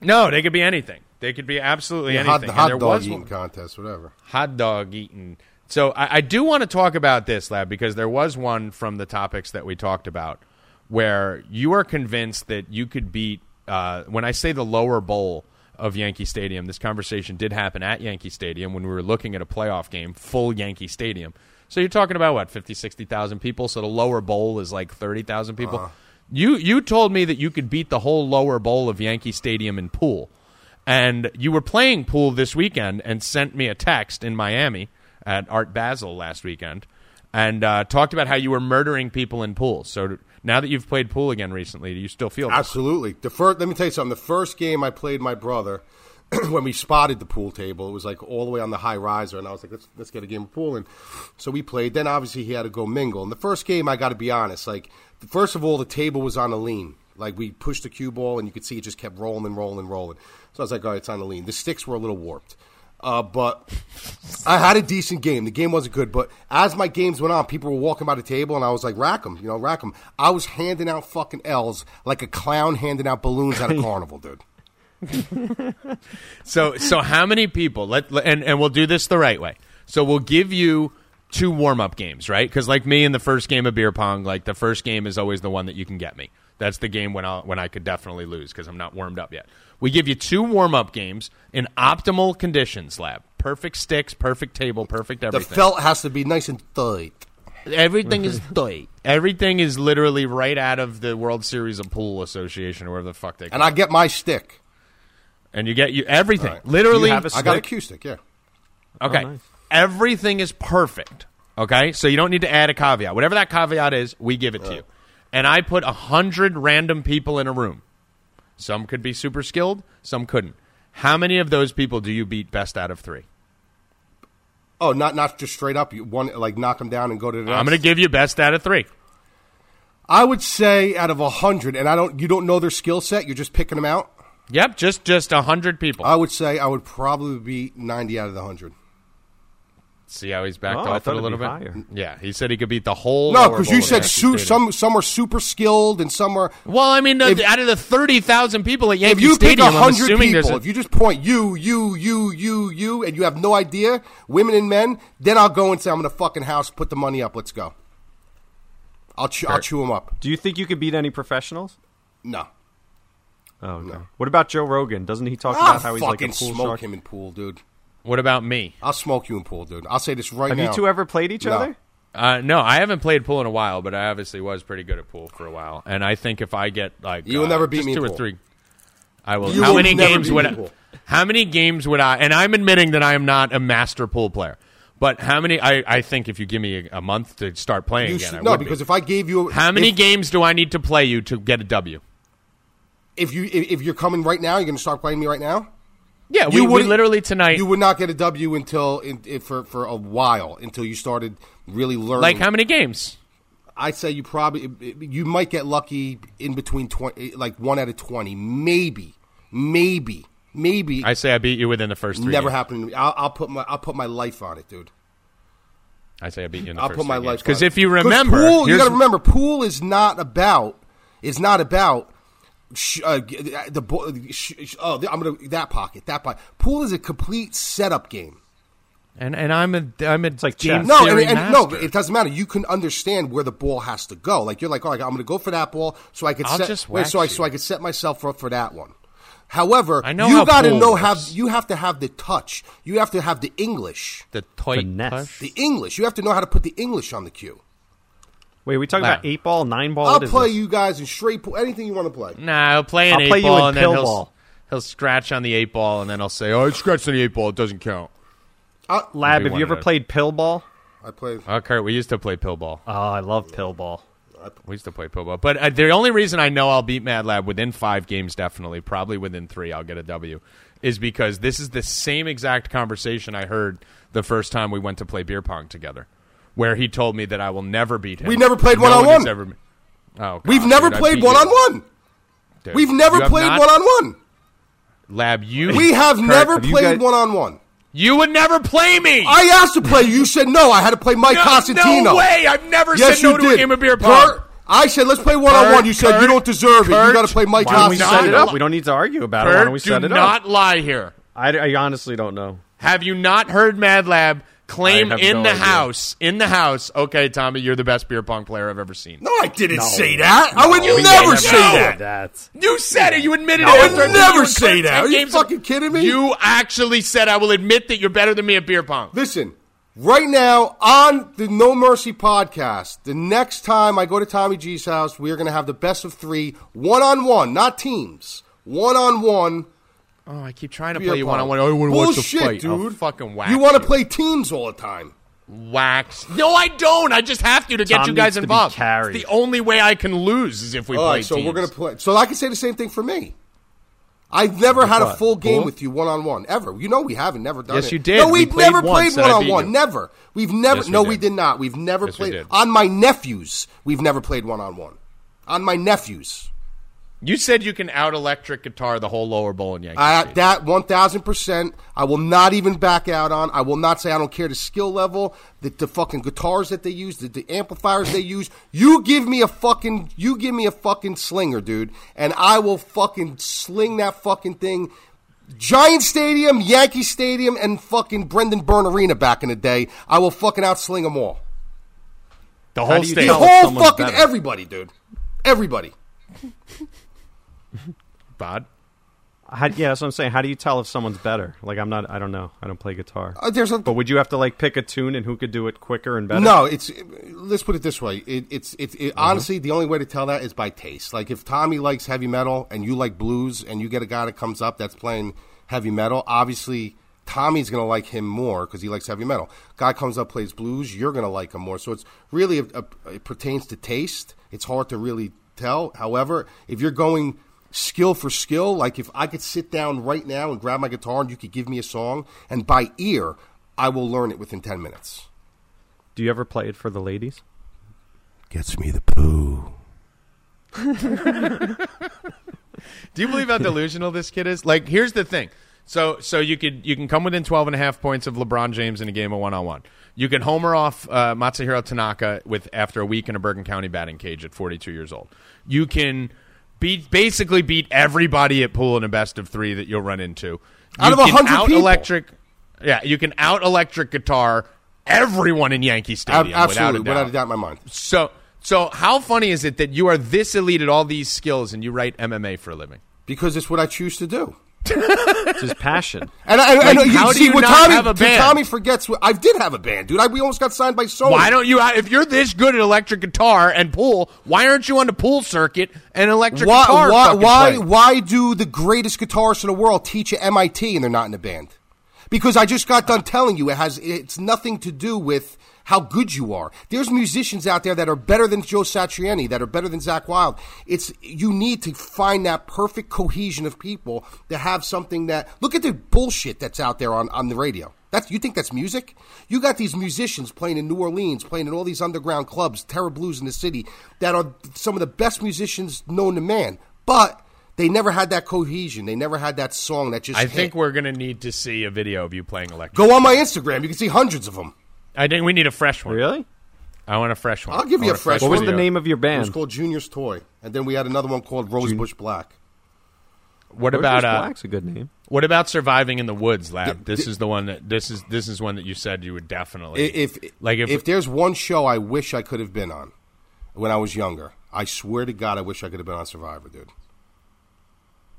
No, they could be anything. They could be absolutely Yeah, anything. Hot there dog eating one- contest, whatever. hot dog eating. So I, I do want to talk about this, Lab, because there was one from the topics that we talked about where you are convinced that you could beat. Uh, when I say the lower bowl of Yankee Stadium, this conversation did happen at Yankee Stadium when we were looking at a playoff game, full Yankee Stadium. So you're talking about what, 50, 60,000 people? So the lower bowl is like 30,000 people. You you told me that you could beat the whole lower bowl of Yankee Stadium in pool. And you were playing pool this weekend and sent me a text in Miami at Art Basel last weekend and uh, talked about how you were murdering people in pool. So now that you've played pool again recently, do you still feel? Absolutely. The first, let me tell you something. The first game I played my brother, when we spotted the pool table, it was like all the way on the high riser, and I was like, let's let's get a game of pool. And so we played. Then obviously he had to go mingle. And the first game, I got to be honest, like first of all, the table was on a lean. Like we pushed the cue ball, and you could see it just kept rolling and rolling and rolling. So I was like, all right, it's on a lean. The sticks were a little warped. Uh, but I had a decent game. The game wasn't good, but as my games went on, people were walking by the table, and I was like, rack 'em, you know, rack 'em. I was handing out fucking L's like a clown handing out balloons at a carnival, dude. So so how many people? Let, let- and and we'll do this the right way. So we'll give you two warm up games, right? Because like me in the first game of beer pong, like the first game is always the one that you can get me. That's the game when I when I could definitely lose because I'm not warmed up yet. We give you two warm up games in optimal conditions, lab. Perfect sticks, perfect table, perfect everything. The felt has to be nice and tight. Everything is tight. Everything is literally right out of the World Series of Pool Association or whatever the fuck they call And I get my stick. And you get you everything. All right. Literally, You have a I got stick? acoustic. Yeah. Okay. Oh, nice. Everything is perfect. Okay. So you don't need to add a caveat. Whatever that caveat is, we give it to you. And I put a hundred random people in a room. Some could be super skilled, some couldn't. How many of those people do you beat best out of three? Oh, not not just straight up. You one like knock them down and go to the. I'm going to give you best out of three. I would say out of a hundred, and I don't. You don't know their skill set. You're just picking them out. Yep, just just a hundred people. I would say I would probably be ninety out of the hundred. See how he's backed Oh, off it a little bit. higher. Yeah, he said he could beat the whole. No, because you said su- some some are super skilled and some are. Well, I mean, If- out of the thirty thousand people at Yankee If you pick Stadium, a I'm hundred assuming there's people, a, if you just point you, you, you, you, you, and you have no idea, women and men, then I'll go and say I'm in a fucking house, put the money up, let's go. I'll chew, I'll chew them up. Do you think you could beat any professionals? No, Oh, okay. What about Joe Rogan? Doesn't he talk I'll about how he's like a fucking pool smoke shark? him in pool, dude. what about me? I'll smoke you in pool, dude. I'll say this right Have now. Have you two ever played each No. other? Uh, no, I haven't played pool in a while, but I obviously was pretty good at pool for a while. And I think if I get like You will uh, never beat just me in two or pool. three, I will. You how will many never games would I? pool. How many games would I? And I'm admitting that I am not a master pool player. But how many? I, I think if you give me a, a month to start playing You again, should- I no, would be. because if I gave you how many if, games do I need to play you to get a W? If you if, if you're coming right now, you're going to start playing me right now. Yeah, we, You wouldn't- literally tonight. You would not get a W until in, in, for for a while until you started really learning. like how many games? I'd say you probably you might get lucky in between twenty, like one out of twenty, maybe, maybe, maybe. I say I beat you within the first three. Never games. happened to me. I'll, I'll put my I'll put my life on it, dude. I say I beat you in the I'll first put my three life because on it. if you 'Cause remember, pool, you got to remember, pool is not about is not about. Sh- uh, g- the bo- sh- sh- oh, I'm gonna that pocket that pocket. Pool is a complete setup game. and and I'm a I'm a like game. No, and, and no, it doesn't matter. You can understand where the ball has to go. Like you're like, oh, I'm going to go for that ball, so I could I'll set, just wait, so I wax so. I could set myself up for that one. However, I know you how got to know works. have you have to have the touch. You have to have the English, the toy Finesse. the English. You have to know how to put the English on the cue. Wait, we talking Nah. about eight ball, nine ball? I'll What is play this? you guys in straight pool, anything you want to play. Nah, he'll play an I'll eight play you ball in and then pill he'll ball. he'll scratch on the eight ball and then I'll say, "Oh, I scratched on the eight ball. It doesn't count." I, Lab, have you you ever wanted to- played pill ball? I play. Oh, Kurt, we used to play pill ball. Oh, I love pill ball. We used to play pill ball. But uh, the only reason I know I'll beat Mad Lab within five games, definitely, probably within three, I'll get a W, is because this is the same exact conversation I heard the first time we went to play beer pong together, where he told me that I will never beat him. We never played one one-on-one. Ever... Oh, We've never dude, played one on one. We've never played one on one. Lab, you We have never have played one on one. you would never play me. I asked to play you. You said no. I had to play Mike no, Costantino. no way! I've never Yes, said no to did. a game of beer pong. Kurt, I said let's play one on one. Kurt, You said Kurt, you don't deserve it. You got to play Mike Why don't we set it Costantino. up? We don't need to argue about it. Why don't we do set it up? Do not lie here. I, I honestly don't know. Have you not heard Mad Lab claim in no the idea. house? In the house, okay, Tommy, you're the best beer pong player I've ever seen. No, I didn't say that. I would You never did. say that. That. You said it. You admitted I it. I would never beat you in say that. Are you games. fucking kidding me? You actually said I will admit that you're better than me at beer pong. Listen, right now on the No Mercy podcast, the next time I go to Tommy G's house, we are going to have the best of three, one on one, not teams, one on one. Oh, I keep trying to beer play oh, you one on one. I want to watch the Bullshit, fight. I'll dude. fucking wax You want to play teams all the time. wax? No, I don't. I just have to to get you guys needs to be involved. carried. It's the only way I can lose is if we All play right, so teams. we're going to play. So I can say the same thing for me. I've never had a what? full game Pool? with you one on one ever. You know we haven't never done Yes, it. you did. No, We we've played never once played and I one on beat one. you. Never. We've never. Yes, we no, did. we did not. We've never Yes, we played did. on my nephews. We've never played one on one. On my nephews. You said you can out electric guitar the whole lower bowl in Yankee I, Stadium. that one thousand percent. I will not even back out on. I will not say I don't care the skill level, the, the fucking guitars that they use, the, the amplifiers they use. You give me a fucking, you give me a fucking slinger, dude, and I will fucking sling that fucking thing. Giant Stadium, Yankee Stadium, and fucking Brendan Byrne Arena back in the day. I will fucking outsling them all. the whole do you The stadium. whole someone's fucking everybody, dude. Everybody. Bod. How, yeah, that's what I'm saying. How do you tell if someone's better? Like, I'm not. I don't know. I don't play guitar. Uh, there's a but would you have to like pick a tune and who could do it quicker and better? No, it's let's put it this way. It, it's it's it, Uh-huh. honestly the only way to tell that is by taste. Like if Tommy likes heavy metal and you like blues, and you get a guy that comes up that's playing heavy metal, obviously Tommy's gonna like him more because he likes heavy metal. Guy comes up plays blues, you're gonna like him more. So it's really a, a, it pertains to taste. It's hard to really tell. However, if you're going skill for skill, like if I could sit down right now and grab my guitar and you could give me a song, and by ear, I will learn it within ten minutes. Do you ever play it for the ladies? Gets me the poo. Do you believe how delusional this kid is? Like, here's the thing. So, so you could you can come within 12 and a half points of LeBron James in a game of one on one. You can homer off uh, Matsuhiro Tanaka with after a week in a Bergen County batting cage at 42 years old. You can beat basically beat everybody at pool in a best of three that you'll run into. Out you of 100 out people. electric. Yeah, you can out electric guitar everyone in Yankee Stadium absolutely, without a doubt. without a doubt in my mind. So, so how funny is it that you are this elite at all these skills and you write MMA for a living? Because it's what I choose to do. It's his passion. And I, I, I know you see what Tommy, have a band? Tommy forgets. I did have a band, dude. I, we almost got signed by Sony. Why don't you? If you're this good at electric guitar and pool, why aren't you on the pool circuit and electric why guitar? why why, why do the greatest guitarists in the world teach at MIT and they're not in a band? Because I just got done telling you it has it's nothing to do with how good you are. There's musicians out there that are better than Joe Satriani, that are better than Zakk Wylde. It's you need to find that perfect cohesion of people that have something that look at the bullshit that's out there on, on the radio. That's you think that's music? You got these musicians playing in New Orleans, playing in all these underground clubs, Terror Blues in the city, that are some of the best musicians known to man. But they never had that cohesion. They never had that song that just. I hit. think we're gonna need to see a video of you playing electric. Go on my Instagram. You can see hundreds of them. I think we need a fresh one. Really? I want a fresh one. I'll give I you want a fresh one. What was video. the name of your band? It band? was called Junior's Toy, and then we had another one called Rosebush Black. What Rose about uh, Black's a good name. what about surviving in the woods, lab? D- This d- is the one that this is this is one that you said you would definitely If like if, if there's one show I wish I could have been on when I was younger, I swear to God, I wish I could have been on Survivor, dude.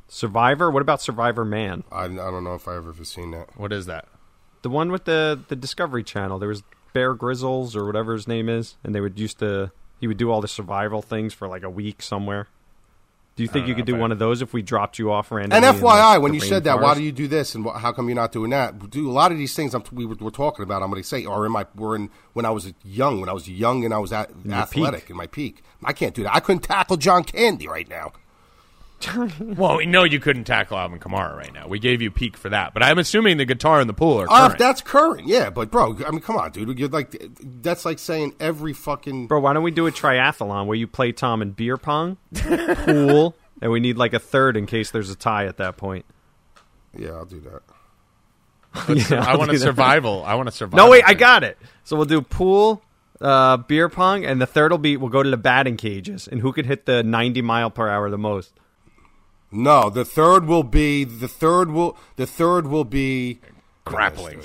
Survivor. What about Survivor Man? I, I don't know if I ever seen that. what is that? The one with the the Discovery Channel. There was Bear Grizzles or whatever his name is, and they would used to. He would do all the survival things for like a week somewhere. Do you think don't you could do one of those if we dropped you off randomly? And FYI, like, when the you said that, why do you do this and wh- how come you're not doing that? Do a lot of these things I'm, we were, we're talking about. I'm going to say are in my were in when I was young, when I was young and I was at, your athletic peak. in my peak. I can't do that. I couldn't tackle John Candy right now. Well, we know you couldn't tackle Alvin Kamara right now. We gave you peak for that, but I'm assuming the guitar and the pool are Uh, that's current, yeah. But bro, I mean, come on, dude. You're like that's like saying every fucking Bro, why don't we do a triathlon where you play Tom and beer pong, pool, and we need like a third in case there's a tie at that point. yeah. I'll do that. Yeah, I I'll want do a that. survival. I want a survival. No, wait, I got it. So we'll do pool, uh, beer pong, and the third will be we'll go to the batting cages, and who could hit the 90 mile per hour the most? No, the third will be the third will the third will be grappling.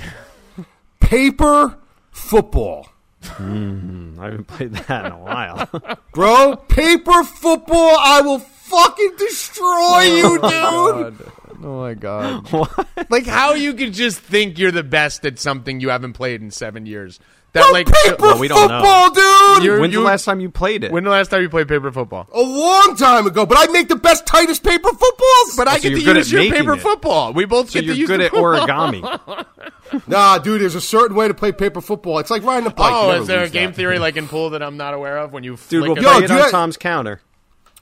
paper football, hmm, I haven't played that in a while. bro. paper football. I will fucking destroy oh you, dude. Oh my god! like how you could just think you're the best at something you haven't played in seven years. That Bro, like paper Well, we don't know. football, dude. You're- When's you- the last time you played it? when the last time you played paper football? A long time ago, but I make the best, tightest paper footballs. But oh, I so get you're to good use at your paper it. football. We both so get you're to use good at football. origami. nah, dude, there's a certain way to play paper football. It's like riding a bike. Oh, you Oh, is there a game that. theory like in pool that I'm not aware of? When you Dude, flick we'll Yo, play it do on that- Tom's counter.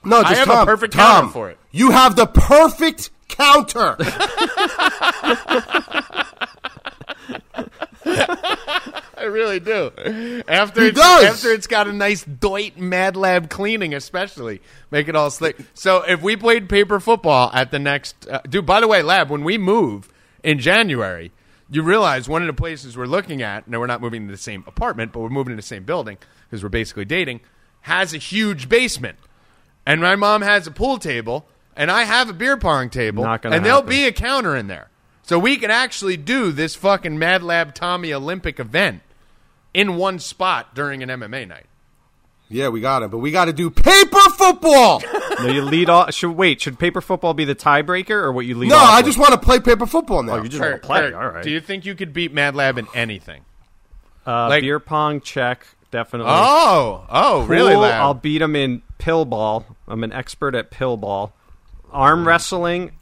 No, just have a Tom, perfect Tom, counter for it. You have the perfect counter. I really do. After He it's, does. after it's got a nice Doit Mad Lab cleaning, especially make it all slick. So if we played paper football at the next, uh, dude. By the way, Lab, when we move in January, you realize one of the places we're looking at. Now we're not moving to the same apartment, but we're moving to the same building because we're basically dating. Has a huge basement, and my mom has a pool table, and I have a beer pong table, and there'll be a counter in there. So we can actually do this fucking Mad Lab Tommy Olympic event in one spot during an MMA night. yeah, we got it, but we got to do paper football. No, you lead off. Should wait? Should paper football be the tiebreaker or what you lead? No, off I with? just want to play paper football now. Oh, you just want to play. Kurt, All right. Do you think you could beat Mad Lab in anything? uh, like- beer pong check definitely. Oh, oh, really? Pool, Lab? I'll beat him in pill ball. I'm an expert at pill ball. Arm wrestling,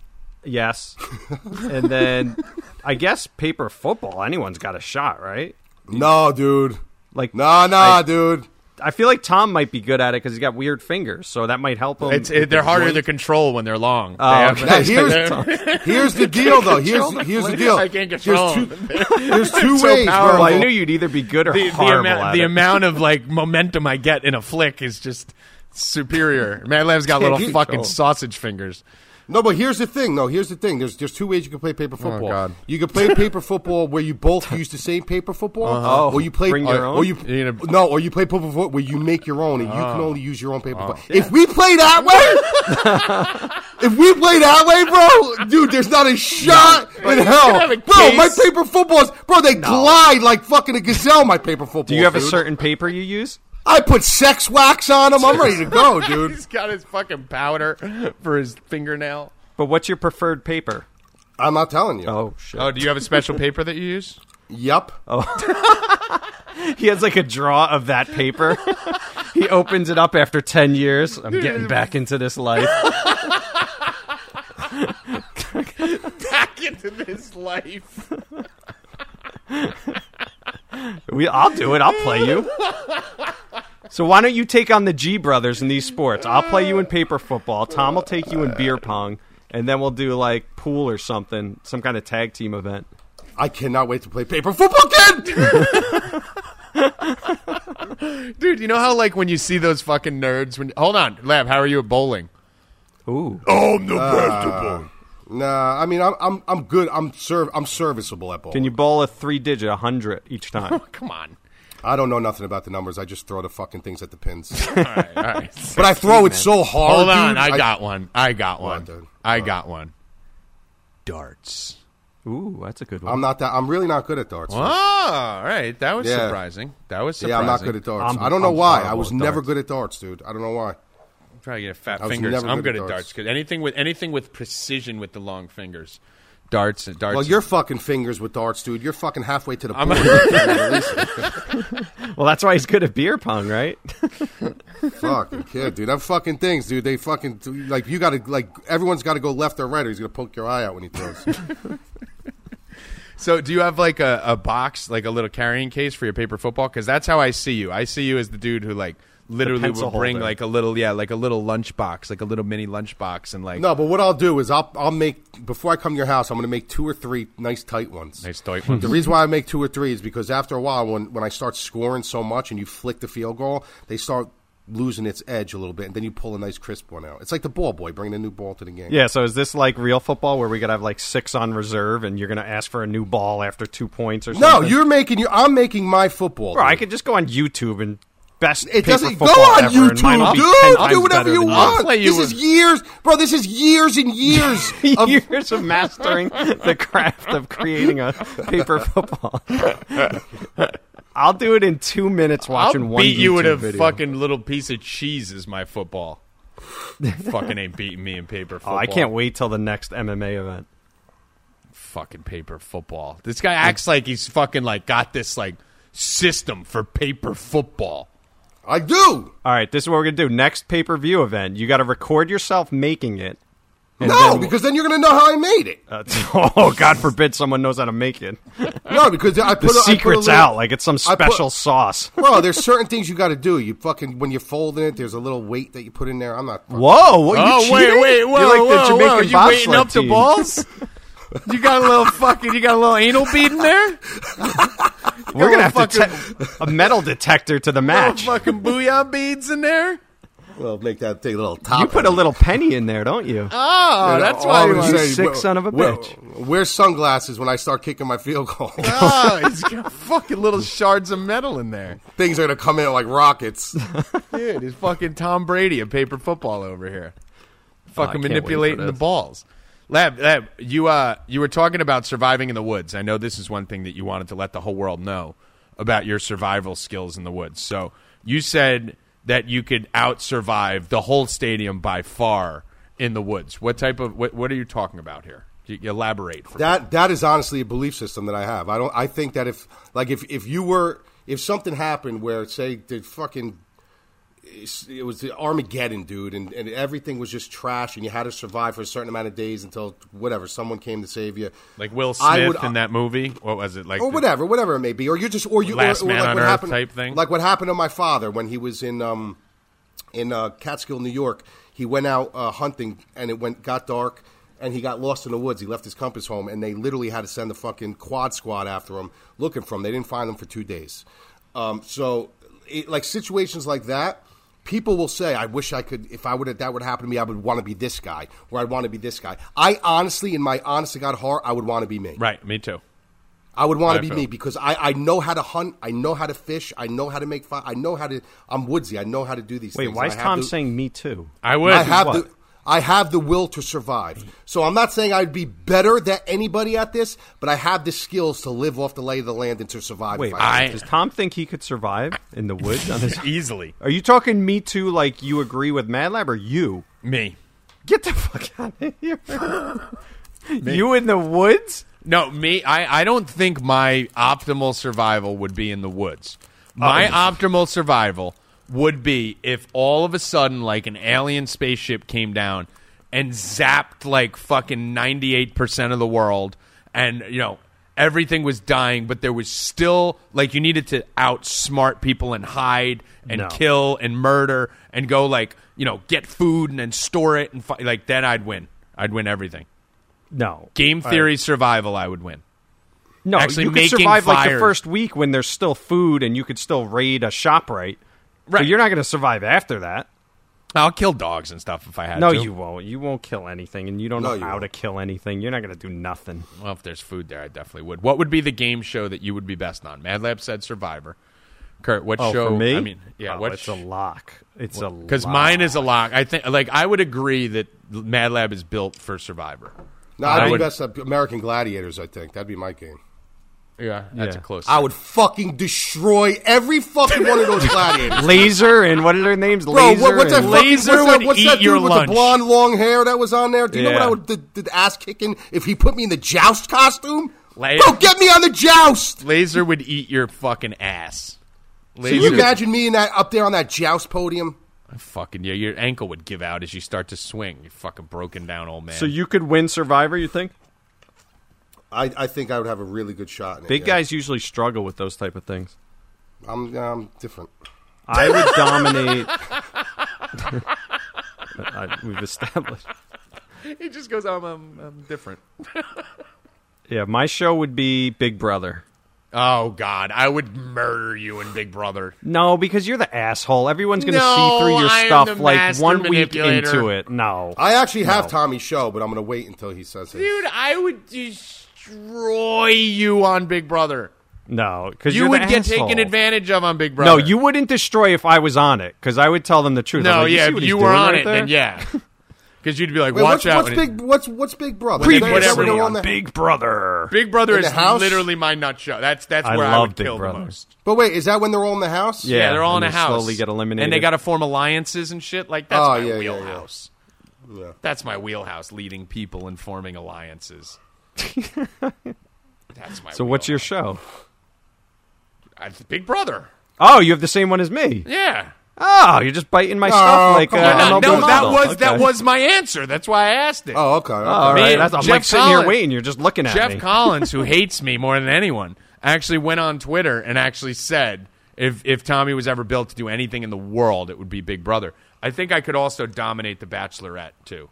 yes. and then I guess paper football. Anyone's got a shot, right? No, dude. Like Nah, nah, I- dude. I feel like Tom might be good at it because he's got weird fingers, so that might help him. It's, it, they're harder joint. to control when they're long. Oh, They okay. Now, here's, here's the deal, though. Here's here's the deal. I can't control There's two, there's two So ways, powerful. Well, I knew you'd either be good or the, the, horrible amount, at the it. amount of like momentum I get in a flick is just superior. Mad Lab's got little fucking sausage fingers. No, but here's the thing. No, here's the thing. There's there's two ways you can play paper football. God. You can play paper football where you both use the same paper football, Uh-huh. or you play Bring your or, own? or you You're gonna- no, or you play paper football where you make your own and you Oh. can only use your own paper football. If we play that way, if we play that way, bro, dude, there's not a shot in hell, bro. case. My paper footballs, bro, they glide like fucking a gazelle. My paper football. Do you have a certain paper you use? I put sex wax on him. I'm ready to go, dude. He's got his fucking powder for his fingernail. But what's your preferred paper? I'm not telling you. Oh shit! Oh, do you have a special paper that you use? Yup. Oh. He has like a draw of that paper. he opens it up after ten years. I'm getting back into this life. Back into this life. We, I'll do it. I'll play you. So why don't you take on the G brothers in these sports? I'll play you in paper football. Tom will take you in beer pong, and then we'll do like pool or something, some kind of tag team event. I cannot wait to play paper football kid. Dude, you know how like when you see those fucking nerds when Hold on, Lab, how are you at bowling? Ooh, I'm the best of uh, bowling. Nah, I mean I'm I'm I'm good. I'm serv I'm serviceable at bowling. can you bowl a three digit, a hundred each time? Come on. I don't know nothing about the numbers. I just throw the fucking things at the pins. All right, all right. but I throw it so hard. Hold on, dude, I got one. I got one. dude? I got one. Darts. Ooh, that's a good one. I'm not that. I'm really not good at darts. Oh, all right. That was Yeah. surprising. That was surprising. yeah. I'm not good at darts. I'm- I don't know I'm why. I was never darts. good at darts, dude. I don't know why. Try to get fat I fingers. never I'm good good at at darts. darts because anything with anything with precision with the long fingers. Darts and darts. Well, your fucking fingers with darts, dude. You're fucking halfway to the I'm pool. well, that's why he's good at beer pong, right? fucking kid, dude. Them fucking things, dude. They fucking like you got to like everyone's got to go left or right, or he's gonna poke your eye out when he throws. So, do you have like a, a box, like a little carrying case for your paper football? Because that's how I see you. I see you as the dude who like literally pencil will bring holder. like a little, yeah, like a little lunchbox like a little mini lunchbox and like no, but what I'll do is I'll I'll make before I come to your house, I'm gonna make two or three nice tight ones. nice tight ones. The reason why I make two or three is because after a while, when when I start scoring so much and you flick the field goal, they start losing its edge a little bit, and then you pull a nice crisp one out. It's like the ball boy bringing a new ball to the game. Yeah. So is this like real football where we gotta have like six on reserve, and you're gonna ask for a new ball after two points or something? No, you're making you. I'm making my football. Bro, I dude. could just go on YouTube and best It paper doesn't go football on ever, and mine will YouTube, be dude. Do whatever you want. I'll you This is with- years, bro. This is years and years of years of mastering the craft of creating a paper football. I'll do it in two minutes watching I'll one beat you with YouTube a video. fucking little piece of cheese is my football. fucking ain't beating me in paper Oh, football. I can't wait till the next MMA event. Fucking paper football. This guy acts like he's fucking like got this like system for paper football. I do. All right, this is what we're gonna do. Next pay per view event, you got to record yourself making it. and no, then- because then you're gonna know how I made it. Uh, oh, God forbid someone knows how to make it. No, because I put The a- I put a secret's little- out, like it's some I put- special sauce. Bro, there's certain things you got to do. You fucking when you're folding it, there's a little weight that you put in there. I'm not. Whoa! What, you Oh wait, cheating? wait, whoa, You're like the whoa, Jamaican whoa! You bobsled waiting up team. the balls? You got a little fucking, you got a little anal bead in there? We're gonna have Fucking- to te- a metal detector to the Little match. fucking booyah beads in there? Well, make that thing a little top. You put a little penny in there, don't you? Oh, that's why I'm you say, sick wear- son of a wear- bitch. Wear sunglasses when I start kicking my field goal. Oh, he's got fucking little shards of metal in there. Things are gonna come in like rockets. Dude, he's fucking Tom Brady of paper football over here. Fucking Oh, can't wait for manipulating the balls. Lab, Lab, you uh, you were talking about surviving in the woods. I know this is one thing that you wanted to let the whole world know about your survival skills in the woods. So you said that you could out survive the whole stadium by far in the woods. What type of what, what are you talking about here? Elaborate. For me. That that is honestly a belief system that I have. I don't. I think that if like if if you were if something happened where say the fucking it was the Armageddon, dude, and, and everything was just trash, and you had to survive for a certain amount of days until whatever someone came to save you, Like Will Smith would- in that movie. What was it like? or the- whatever, whatever it may be, or you just or you Last or, or Man like on what Earth happened, type thing? like what happened to my father when he was in um in uh, Catskill, New York. He went out uh, hunting, and it went got dark, and he got lost in the woods. He left his compass home, and they literally had to send the fucking quad squad after him, looking for him. They didn't find him for two days. Um, so, it, like situations like that, people will say, "I wish I could. If I would, that would happen to me, I would want to be this guy, or I'd want to be this guy." I honestly, in my honest to God heart, I would want to be me. Right, me too. I would want to be feel- me because I, I know how to hunt. I know how to fish. I know how to make fire. I know how to. I'm woodsy. I know how to do these Wait, things. why is I have Tom the- saying me too? I would. I have what? the. I have the will to survive. So I'm not saying I'd be better than anybody at this, but I have the skills to live off the lay of the land and to survive. Wait, I, does Tom think he could survive in the woods on his? easily Are you talking me too? Like you agree with Mad Lab or you? me. Get the fuck out of here! you in the woods? No, me. I, I don't think my optimal survival would be in the woods. My optimal survival would be if all of a sudden, like an alien spaceship came down and zapped like fucking ninety eight percent of the world, and you know everything was dying, but there was still like you needed to outsmart people and hide and No. kill and murder and go like you know get food and then store it and fi- like then I'd win. I'd win everything. No. Game theory survival, I would win. No, actually you could survive like the first week when there's still food and you could still raid a shop right. So Right. you're not going to survive after that. I'll kill dogs and stuff if I had to. No, to. you won't. You won't kill anything, and you don't No, know you how won't. to kill anything. You're not going to do nothing. Well, if there's food there, I definitely would. What would be the game show that you would be best on? Mad Lab said Survivor. Kurt, what Oh, show? for me? I mean, yeah, Oh, what? it's a lock. It's a Because lock. mine is a lock. I think, like, I would agree that Mad Lab is built for Survivor. no, I I'd be would- best at American Gladiators. I think that'd be my game. Yeah, that's Yeah. a close. I would fucking destroy every fucking one of those gladiators. laser and what are their names? Bro, Laser what, what's that? and- fucking- Laser what's that, what's eat that dude your with lunch. the blonde, long hair that was on there? Do you know what I would the, the ass kicking if he put me in the joust costume? La- Bro, get me on the joust. Laser would eat your fucking ass. Can Laser, you imagine me in that up there on that joust podium? fucking yeah, your ankle would give out as you start to swing. You fucking broken down old man. So you could win Survivor, you think? I, I think I would have a really good shot. In it, Big yeah. guys usually struggle with those type of things. I'm, I'm different. I would dominate. I, we've established. he just goes, "I'm, I'm, I'm different." Yeah, my show would be Big Brother. Oh God, I would murder you in Big Brother. No, because you're the asshole. Everyone's going to No, see through your I stuff like one week into it. No. I actually have Tommy's show, but I'm going to wait until he says it. Dude, I would destroy you on Big Brother. No, because You would get asshole. taken advantage of on Big Brother. No, you wouldn't destroy if I was on it because I would tell them the truth. No, like, you yeah, see if you were on right it, there? then yeah. Because you'd be like, Wait, watch what's, out. what's when it- big? What's what's Big Brother? Preview Is that whatever when on the- Big Brother. Big Brother is the house? literally my nut show. That's that's I where I, love would Big kill Brother. the most. But wait, is that when they're all in the house? Yeah. Yeah, they're all in and a house. slowly get eliminated. and they got to form alliances and shit. Like that's Oh, my yeah, yeah, yeah. wheelhouse. Yeah. That's my wheelhouse, leading people and forming alliances. That's my. So what's your wheelhouse. show? I, Big Brother. Oh, you have the same one as me. Yeah. Oh, you're just biting my stuff like uh, come on. no, MLB no, that Bundle. was that Okay. was my answer. That's why I asked it. Oh, okay. okay. Oh, all Me right. and That's, I'm Jeff like sitting here Collins- waiting. You're just looking at me. Jeff me. Collins, who hates me more than anyone, actually went on Twitter and actually said if if Tommy was ever built to do anything in the world, it would be Big Brother. I think I could also dominate the Bachelorette too.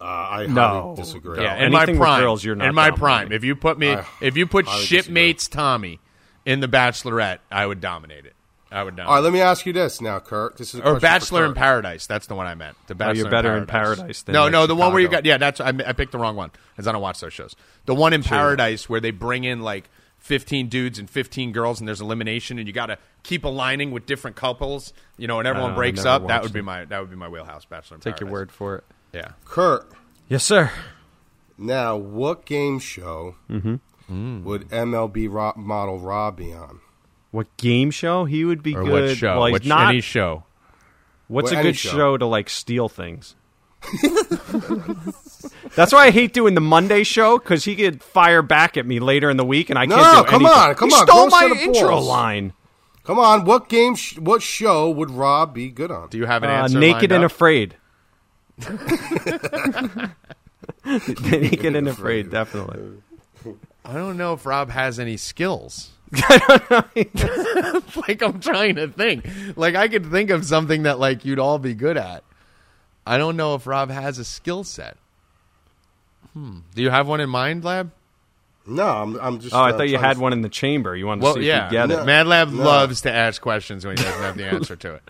Uh, I No. disagree. Yeah, in anything my with prime. girls, you're not in my prime. If you put me, I if you put highly shipmates Tommy in the Bachelorette, I would dominate it. I would dominate. All right, let me ask you this now, Kurt. This is a or question for Bachelor in Paradise. That's the one I meant. The Bachelor Oh, you're better in Paradise than, no, no, the one where you got. Yeah, that's I, I picked the wrong one because I don't watch those shows. The one in Paradise where they bring in like 15 dudes and 15 girls and there's elimination and you got to keep aligning with different couples. You know, and everyone Oh, breaks up. That watched would be my that would be my wheelhouse. Bachelor in Take Paradise. your word for it. Yeah. Kurt, Yes, sir. now what game show Mm-hmm. would MLB Rob, model Rob be on? What game show? He would be Or good. what show? Well, he's What- not. any show. what's Well, a good show. show. to like steal things? That's why I hate doing the Monday show because he could fire back at me later in the week, and I No, can't do come anything. on, come he on, Stole my intro balls. line. Come on, what game? Sh- what show would Rob be good on? Do you have an Uh, answer? naked lined and up? afraid. Naked and afraid, definitely. I don't know if Rob has any skills. like I'm trying to think. Like I could think of something that like you'd all be good at. I don't know if Rob has a skill set. Hmm. Do you have one in mind, Lab? No, I'm, I'm just. Oh, I uh, thought you had to- one in the chamber. You wanted to Well, see if yeah. you get it. Mad Lab No. loves to ask questions when he doesn't have the answer to it.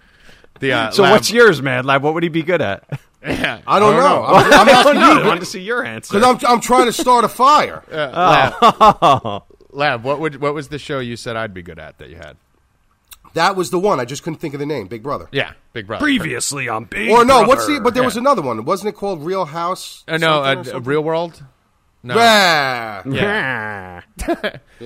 The, uh, So Lab- what's yours, Mad Lab? What would he be good at? Yeah, I don't know. I'm, I'm asking don't know. you I wanted to see your answer. because I'm, I'm trying to start a fire. Lab. Lab, what would what was the show you said I'd be good at that you had? That was the one. I just couldn't think of the name. Big Brother. Yeah, Big Brother. Previously on Big Or no, Brother. what's the? But there was another one. Wasn't it called Real House? Uh, no, something or uh. Real World. No, Yeah. Yeah. Yeah,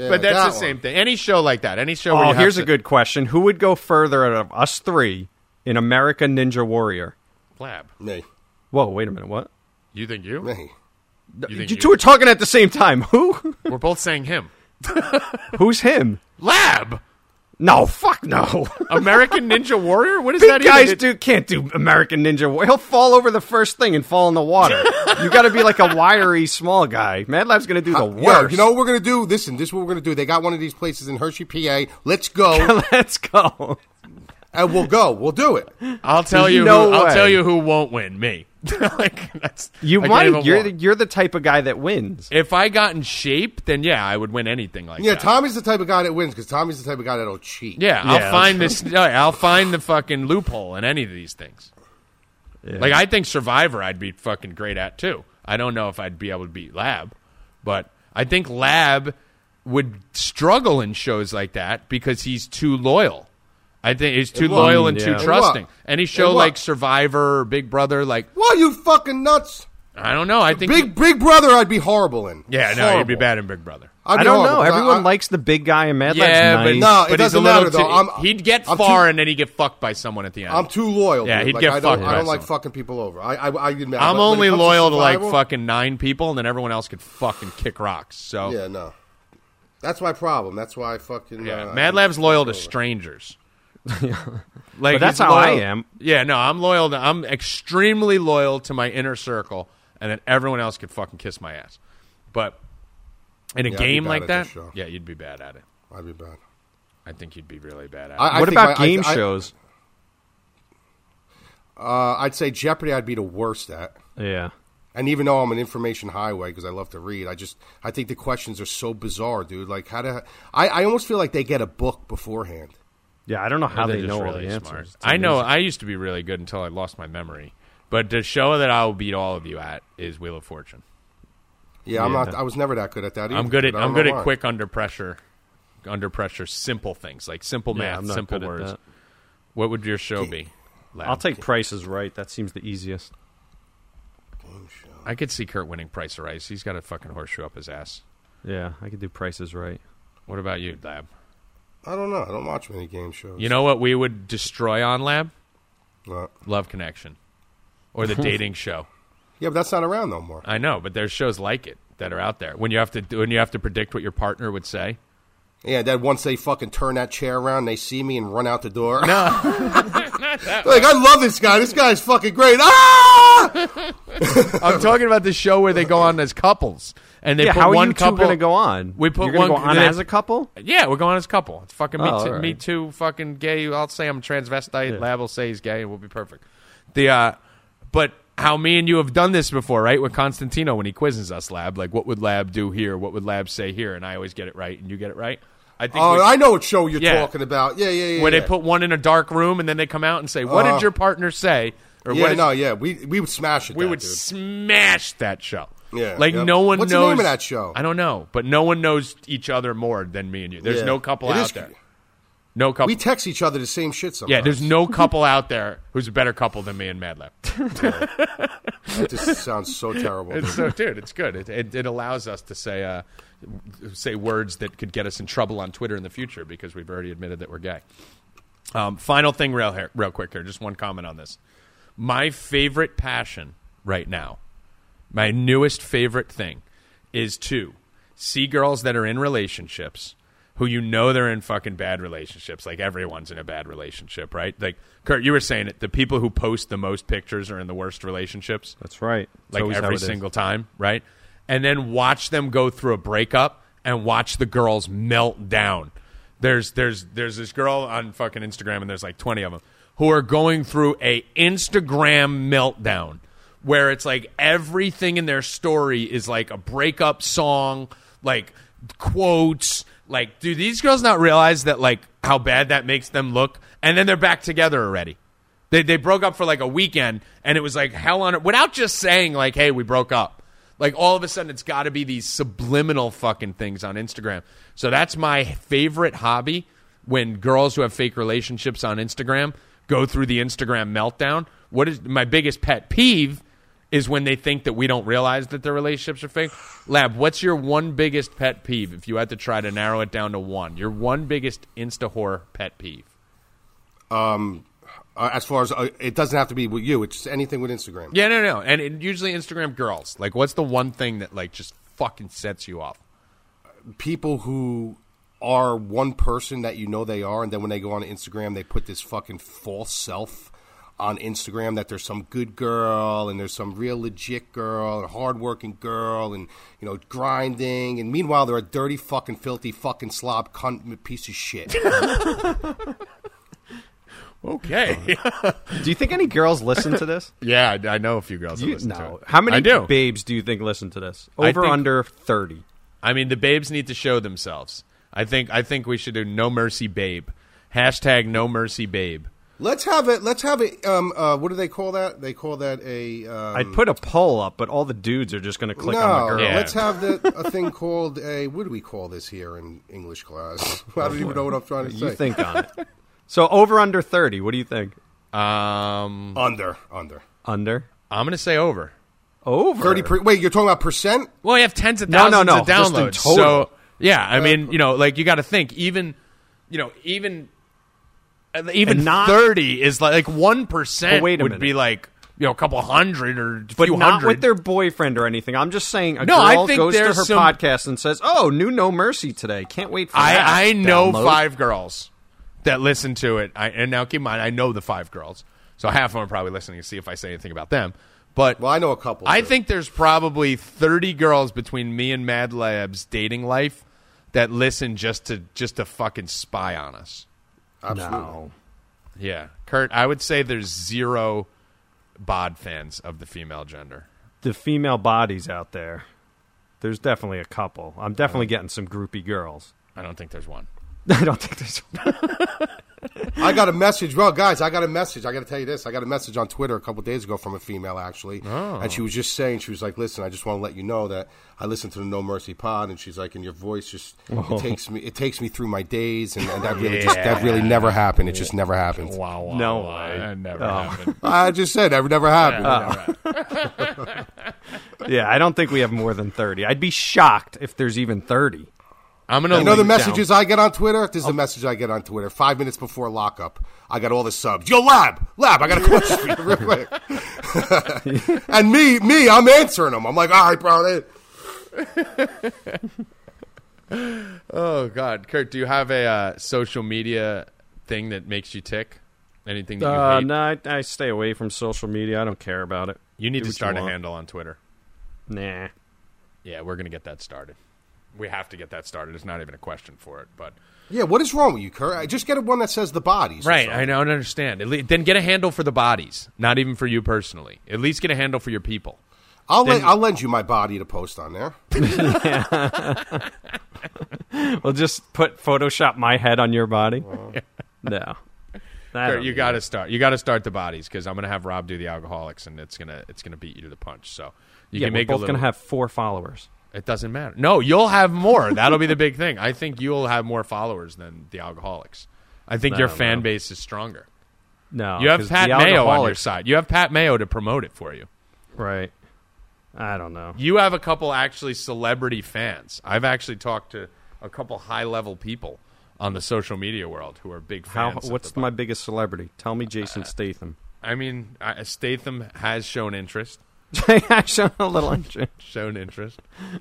but that's the that same thing. Any show like that, any show. where Oh, you have here's to- a good question. Who would go further out of us three in America Ninja Warrior? Lab. Me. Whoa, wait a minute. What? You think you? Me. You think You you? two are talking at the same time. Who? We're both saying him. Who's him? Lab. No, fuck no. American Ninja Warrior. What is Big that? guys even? do can't do American Ninja Warrior. He'll fall over the first thing and fall in the water. you got to be like a wiry small guy. Mad Lab's going to do the Yo, worst. you know what we're gonna do? Listen, this is what we're gonna do. They got one of these places in Hershey, PA. Let's go, Let's go. And we'll go. We'll do it. I'll tell There's you. no who, I'll way. tell you who won't win. Me. like that's. you I might. You're the, you're the type of guy that wins. If I got in shape, then yeah, I would win anything like that. Yeah, that. Tommy's the type of guy that wins because Tommy's the type of guy that'll cheat. Yeah, Yeah, I'll find this. I'll find the fucking loophole in any of these things. Like I think Survivor, I'd be fucking great at too. I don't know if I'd be able to beat Lab, but I think Lab would struggle in shows like that because he's too loyal. I think he's too In loyal and Yeah. too trusting. what? Any show In like Survivor or Big Brother, like What you fucking nuts? I don't know. I think Big Big Brother, I'd be horrible in. yeah, no, you'd be bad in Big Brother. I'd I don't horrible know. 'cause Everyone I- likes the big guy in Mad Yeah, Lab's but. No, it but doesn't a little matter, though. too- I'm- he'd get I'm far too- and then he'd get fucked by someone at the end. I'm too loyal. Yeah, dude. he'd like, get I don't, fucked I don't like someone. fucking people over. I, I, I admit, I'm but when it only comes to loyal to like fucking nine people, and then everyone else could fucking kick rocks. So Yeah, no. That's my problem. That's why I fucking. yeah, uh, Mad Lab's loyal to strangers. like But that's he's how I am. Yeah, no, I'm loyal. To, I'm extremely loyal to my inner circle, and then everyone else could fucking kiss my ass. But in a Yeah, game like that, yeah, you'd be bad at it. I'd be bad. I think you'd be really bad at it. I, I what think about my- I- game I- shows? Uh, I'd say Jeopardy. I'd be the worst at. Yeah. And even though I'm an information highway because I love to read, I just I think the questions are so bizarre, dude. Like how to I, I almost feel like they get a book beforehand. Yeah, I don't know how They're they just know all the smart. answers. It's I know. amazing. I used to be really good until I lost my memory. But the show that I will beat all of you at is Wheel of Fortune. Yeah, I'm Yeah. not. I was never that good at that. Either, I'm good at I don't I'm good at why. quick under pressure, under pressure, simple things like simple Yeah, math, I'm simple words. What would your show be? Lab? I'll take prices right. That seems the easiest. I could see Kurt winning Price of Rice. He's got a fucking horseshoe up his ass. Yeah, I could do prices right. What about you, Lab? I don't know. I don't watch many game shows. You know what we would destroy on Lab? What? Love Connection, or the dating show. Yeah, but that's not around no more. I know, but there's shows like it that are out there. When you have to when you have to predict what your partner would say. Yeah, that once they fucking turn that chair around, they see me and run out the door. No, like I love this guy. This guy's fucking great. Ah! I'm talking about the show where they go on as couples, and they yeah, put how are one you two couple. going to go on? We put You're one- go on they- as a couple. Yeah, we're going as a couple. It's fucking me, Oh, too, all right. me too. Fucking gay. I'll say I'm transvestite. Yeah. Lab will say he's gay. and We'll be perfect. The uh, but how me and you have done this before, right? With Constantino when he quizzes us, Lab. Like, what would Lab do here? What would Lab say here? And I always get it right, and you get it right. I think. Oh, we- I know what show you're Yeah. talking about. Yeah, yeah, yeah. where yeah. they put one in a dark room and then they come out and say, "What Uh-huh. did your partner say?" Or Yeah, what did no, yeah. We we would smash it. we that, would dude. smash that show. Yeah, like yep. no one What's the name of that show? I don't know, but no one knows each other more than me and you. There's Yeah. no couple It out is- there. No couple. We text each other the same shit sometimes. yeah, there's no couple out there who's a better couple than me and Mad Lab. That just sounds so terrible. It's so, dude, it's good. It, it, it allows us to say uh, say words that could get us in trouble on Twitter in the future because we've already admitted that we're gay. Um, final thing, real here, real quick here. Just one comment on this. My favorite passion right now, my newest favorite thing, is to see girls that are in relationships who you know they're in fucking bad relationships. Like everyone's in a bad relationship, right? Like Kurt, you were saying it. The people who post the most pictures are in the worst relationships That's right. It's like every single time, right? And then watch them go through a breakup and watch the girls melt down. There's there's there's this girl on fucking Instagram and there's like 20 of them who are going through a Instagram meltdown where it's like everything in their story is like a breakup song, like quotes, like do these girls not realize that like how bad that makes them look and then they're back together already. They they broke up for like a weekend, and it was like hell on it without just saying like, "Hey, we broke up." Like all of a sudden, it's got to be these subliminal fucking things on Instagram. So that's my favorite hobby when girls who have fake relationships on Instagram go through the Instagram meltdown. What is my biggest pet peeve? Is when they think that we don't realize that their relationships are fake. Lab, what's your one biggest pet peeve if you had to try to narrow it down to one? Your one biggest insta whore pet peeve. Um, Uh, as far as uh, it doesn't have to be with you; it's just anything with Instagram. Yeah, no, no, and it, usually Instagram girls. Like, what's the one thing that like just fucking sets you off? People who are one person that you know they are, and then when they go on Instagram, they put this fucking false self on Instagram that there's some good girl and there's some real legit girl, and hardworking girl, and you know grinding, and meanwhile they're a dirty fucking filthy fucking slob cunt piece of shit. Okay, Do you think any girls listen to this? yeah, I, I know a few girls. That You- listen to no. it. How many I do. babes do you think listen to this? I Over think- under thirty. I mean, the babes need to show themselves. I think. I think we should do no mercy, babe. Hashtag no mercy, babe. let's have it. Let's have it. Um, uh, what do they call that? They call that a. Um, I'd put a poll up, but all the dudes are just going to click no, on the girl. Yeah. let's have the, a thing called a. What do we call this here in English class? I don't even know what I'm trying to say. You think on it. So over under thirty. What do you think? Um, under under Under. I'm gonna say over. Over. thirty? Per, wait, you're talking about percent? Well, you have tens of No, no, thousands no, of just in downloads. total. So yeah, I mean, you know, like you got to think even, you know, even, uh, even And not- thirty is like one But percent wait a would minute. be like you know a couple hundred or a But few not hundred. with their boyfriend or anything. I'm just saying a No, girl I think goes to her there's some- podcast and says, "Oh, new No Mercy today. Can't wait for that." I, I know Download. five girls that listen to it. I, and now keep in mind, I know the five girls, so half of them are probably listening to see if I say anything about them. But Well, I know a couple. I too. think there's probably 30 girls between me and Mad Lab's dating life that listen just to just to fucking spy on us. absolutely. No. Yeah, Kurt, I would say there's zero bod fans of the female gender. The female bodies out there. There's definitely a couple. I'm definitely uh-huh. getting some groupie girls. I don't think there's one. I don't think there's. I got a message. Well, guys, I got a message. I got to tell you this. I got a message on Twitter a couple days ago from a female, actually, Oh. and she was just saying, she was like, "Listen, I just want to let you know that I listen to the No Mercy Pod," and she's like, "And your voice just it oh. takes me, it takes me through my days, and, and that really just that really never happened. It just never happened. Wow, wow No wow. way. That never Oh. happened. I just said that never happened. yeah, I don't think we have more than thirty. I'd be shocked if there's even thirty. I'm gonna You know the link down- messages I get on Twitter? This is the message I get on Twitter. Five minutes before lockup, I got all the subs. Yo, Lab, Lab, I got a question for you real quick. and me, me, I'm answering them. I'm like, all right, bro. They, Oh God, Kurt, do you have a uh, social media thing that makes you tick? Anything that you Uh, hate? no, I, I stay away from social media. I don't care about it. You need Do to start a handle on Twitter. Nah. Yeah, we're gonna get that started. We have to get that started. It's not even a question for it, but yeah, what is wrong with you, Kurt? I just get one that says the bodies. right. I something. don't understand. At least, then get a handle for the bodies, not even for you personally. At least get a handle for your people. I'll, Then- let, I'll lend you my body to post on there. Well, just put Photoshop my head on your body. no. Kurt, you got to start. You got to start the bodies because I'm gonna have Rob do the alcoholics, and it's gonna it's gonna beat you to the punch. So you Yeah, can we're both little. gonna have four followers. It doesn't matter. No, you'll have more. That'll be the big thing. I think you'll have more followers than the alcoholics. I think I your fan know. base is stronger. No, You have 'cause Pat the Mayo on your alcoholics- side. You have Pat Mayo to promote it for you. Right. I don't know. You have a couple actually celebrity fans. I've actually talked to a couple high level people on the social media world who are big How? fans. of What's the my biggest celebrity? Tell me, Jason Statham. I mean, uh, Statham has shown interest. I shown a little interest. Shown interest,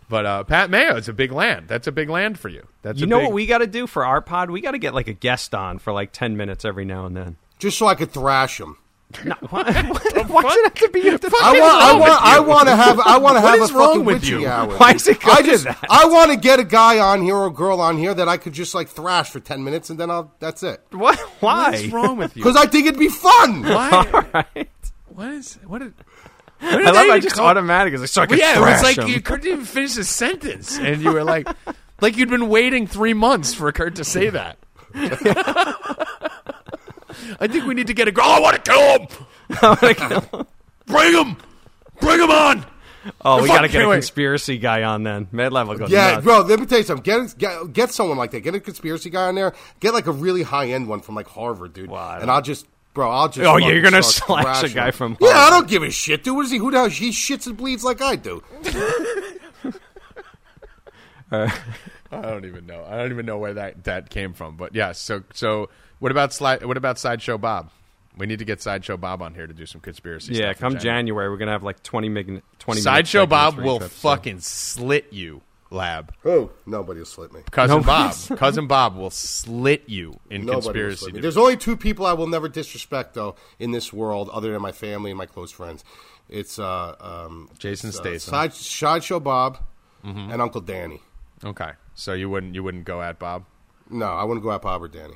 but uh, Pat Mayo is a big land. That's a big land for you. That's You a know big- what we got to do for our pod? We got to get like a guest on for like ten minutes every now and then. Just so I could thrash him. No, why, why does it have to be? You have to I want, I want, I want to have, I want to have a wrong fucking with witchy you? hour. Why is it I just, that? I want to get a guy on here or a girl on here that I could just like thrash for ten minutes and then I'll. That's it. What? Why? What is wrong with you? Because I think it'd be fun. Why? Right. What is what? Is, I love how just automatic. It's like so I Well, can yeah, it was thrash like him. you couldn't even finish a sentence, and you were like, like you'd been waiting three months for Kurt to say that. I think we need to get a girl. Oh, I want to kill him. Bring him. Bring him on. Oh, we Fuck, got to get a can't wait. conspiracy guy on then. Mad Lab will go Yeah, nuts. bro. Let me tell you something. Get, get get someone like that. Get a conspiracy guy on there. Get like a really high end one from like Harvard, dude. Well, I don't- and I'll just, bro. I'll just. Oh, fucking you're gonna slash a guy him. from Yeah, I don't give a shit, dude. What is he? Who the hell? He shits and bleeds like I do. Uh, I don't even know. I don't even know where that, that came from. But yeah. So so what about slide? What about sideshow Bob? We need to get sideshow Bob on here to do some conspiracy. Yeah, stuff come January, we're gonna have like twenty minute, twenty. Sideshow Bob will each episode. fucking slit you, lab. Oh, nobody will slit me. Cousin Bob, cousin Bob will slit you in Nobody will conspiracy. slip me. dude. There's only two people I will never disrespect though in this world, other than my family and my close friends. It's uh, um, Jason it's, uh, Statham. Side, Sideshow Bob, Mm-hmm. and Uncle Danny. Okay, so you wouldn't you wouldn't go at Bob? No, I wouldn't go at Bob or Danny.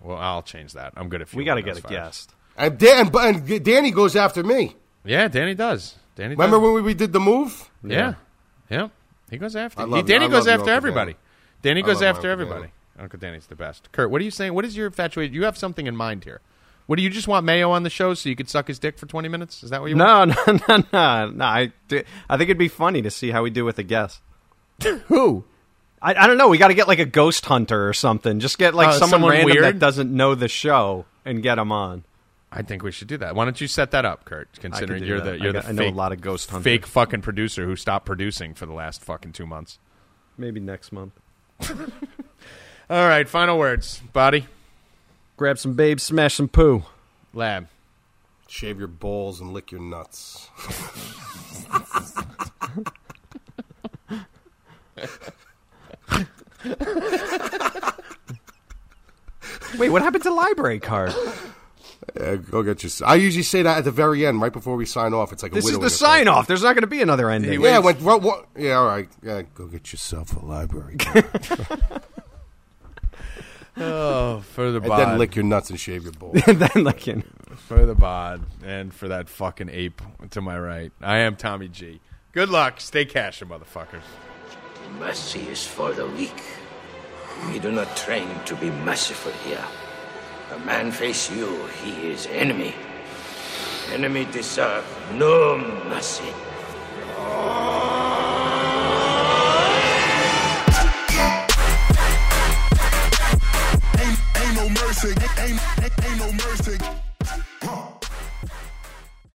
Well, I'll change that. I'm good at We got to fielding get a those fires. guest. And, Dan, and, and Danny goes after me. Yeah, Danny does. Danny Remember does. when we, we did the move? Yeah, yeah. He goes after. He, Danny I goes after Uncle everybody. Danny I goes love my after Uncle everybody. Uncle Danny's the best. Kurt, what are you saying? What is your infatuation? You have something in mind here. What do you just want Mayo on the show so you could suck his dick for 20 minutes? Is that what you want? No, no, no, no, no. I, do- I think it'd be funny to see how we do with a guest. Who? I, I don't know. We got to get like a ghost hunter or something. Just get like Uh, someone, someone random weird? that doesn't know the show and get him on. I think we should do that. Why don't you set that up, Kurt? Considering you're that. the I you're got- the I know a lot of ghost hunters. fake fucking producer who stopped producing for the last fucking two months. Maybe next month. All right, final words, body Grab some babes, smash some poo. lab. Shave your balls and lick your nuts. Wait, what happened to library card? Yeah, go get your. I usually say that at the very end, right before we sign off. It's like a This is the effect. sign off. There's not going to be another ending. Hey, Yeah, Wait. when, what, what, yeah, all right. Yeah, go get yourself a library, card. Oh, for the and bod, then lick your nuts and shave your balls. and then like you know, for the bod, and for that fucking ape to my right. I am Tommy G. Good luck. Stay cashin', motherfuckers. Mercy is for the weak. We do not train to be merciful here. The man face you, he is enemy. Enemy deserve no mercy. Ain't, ain't ain't no mercy.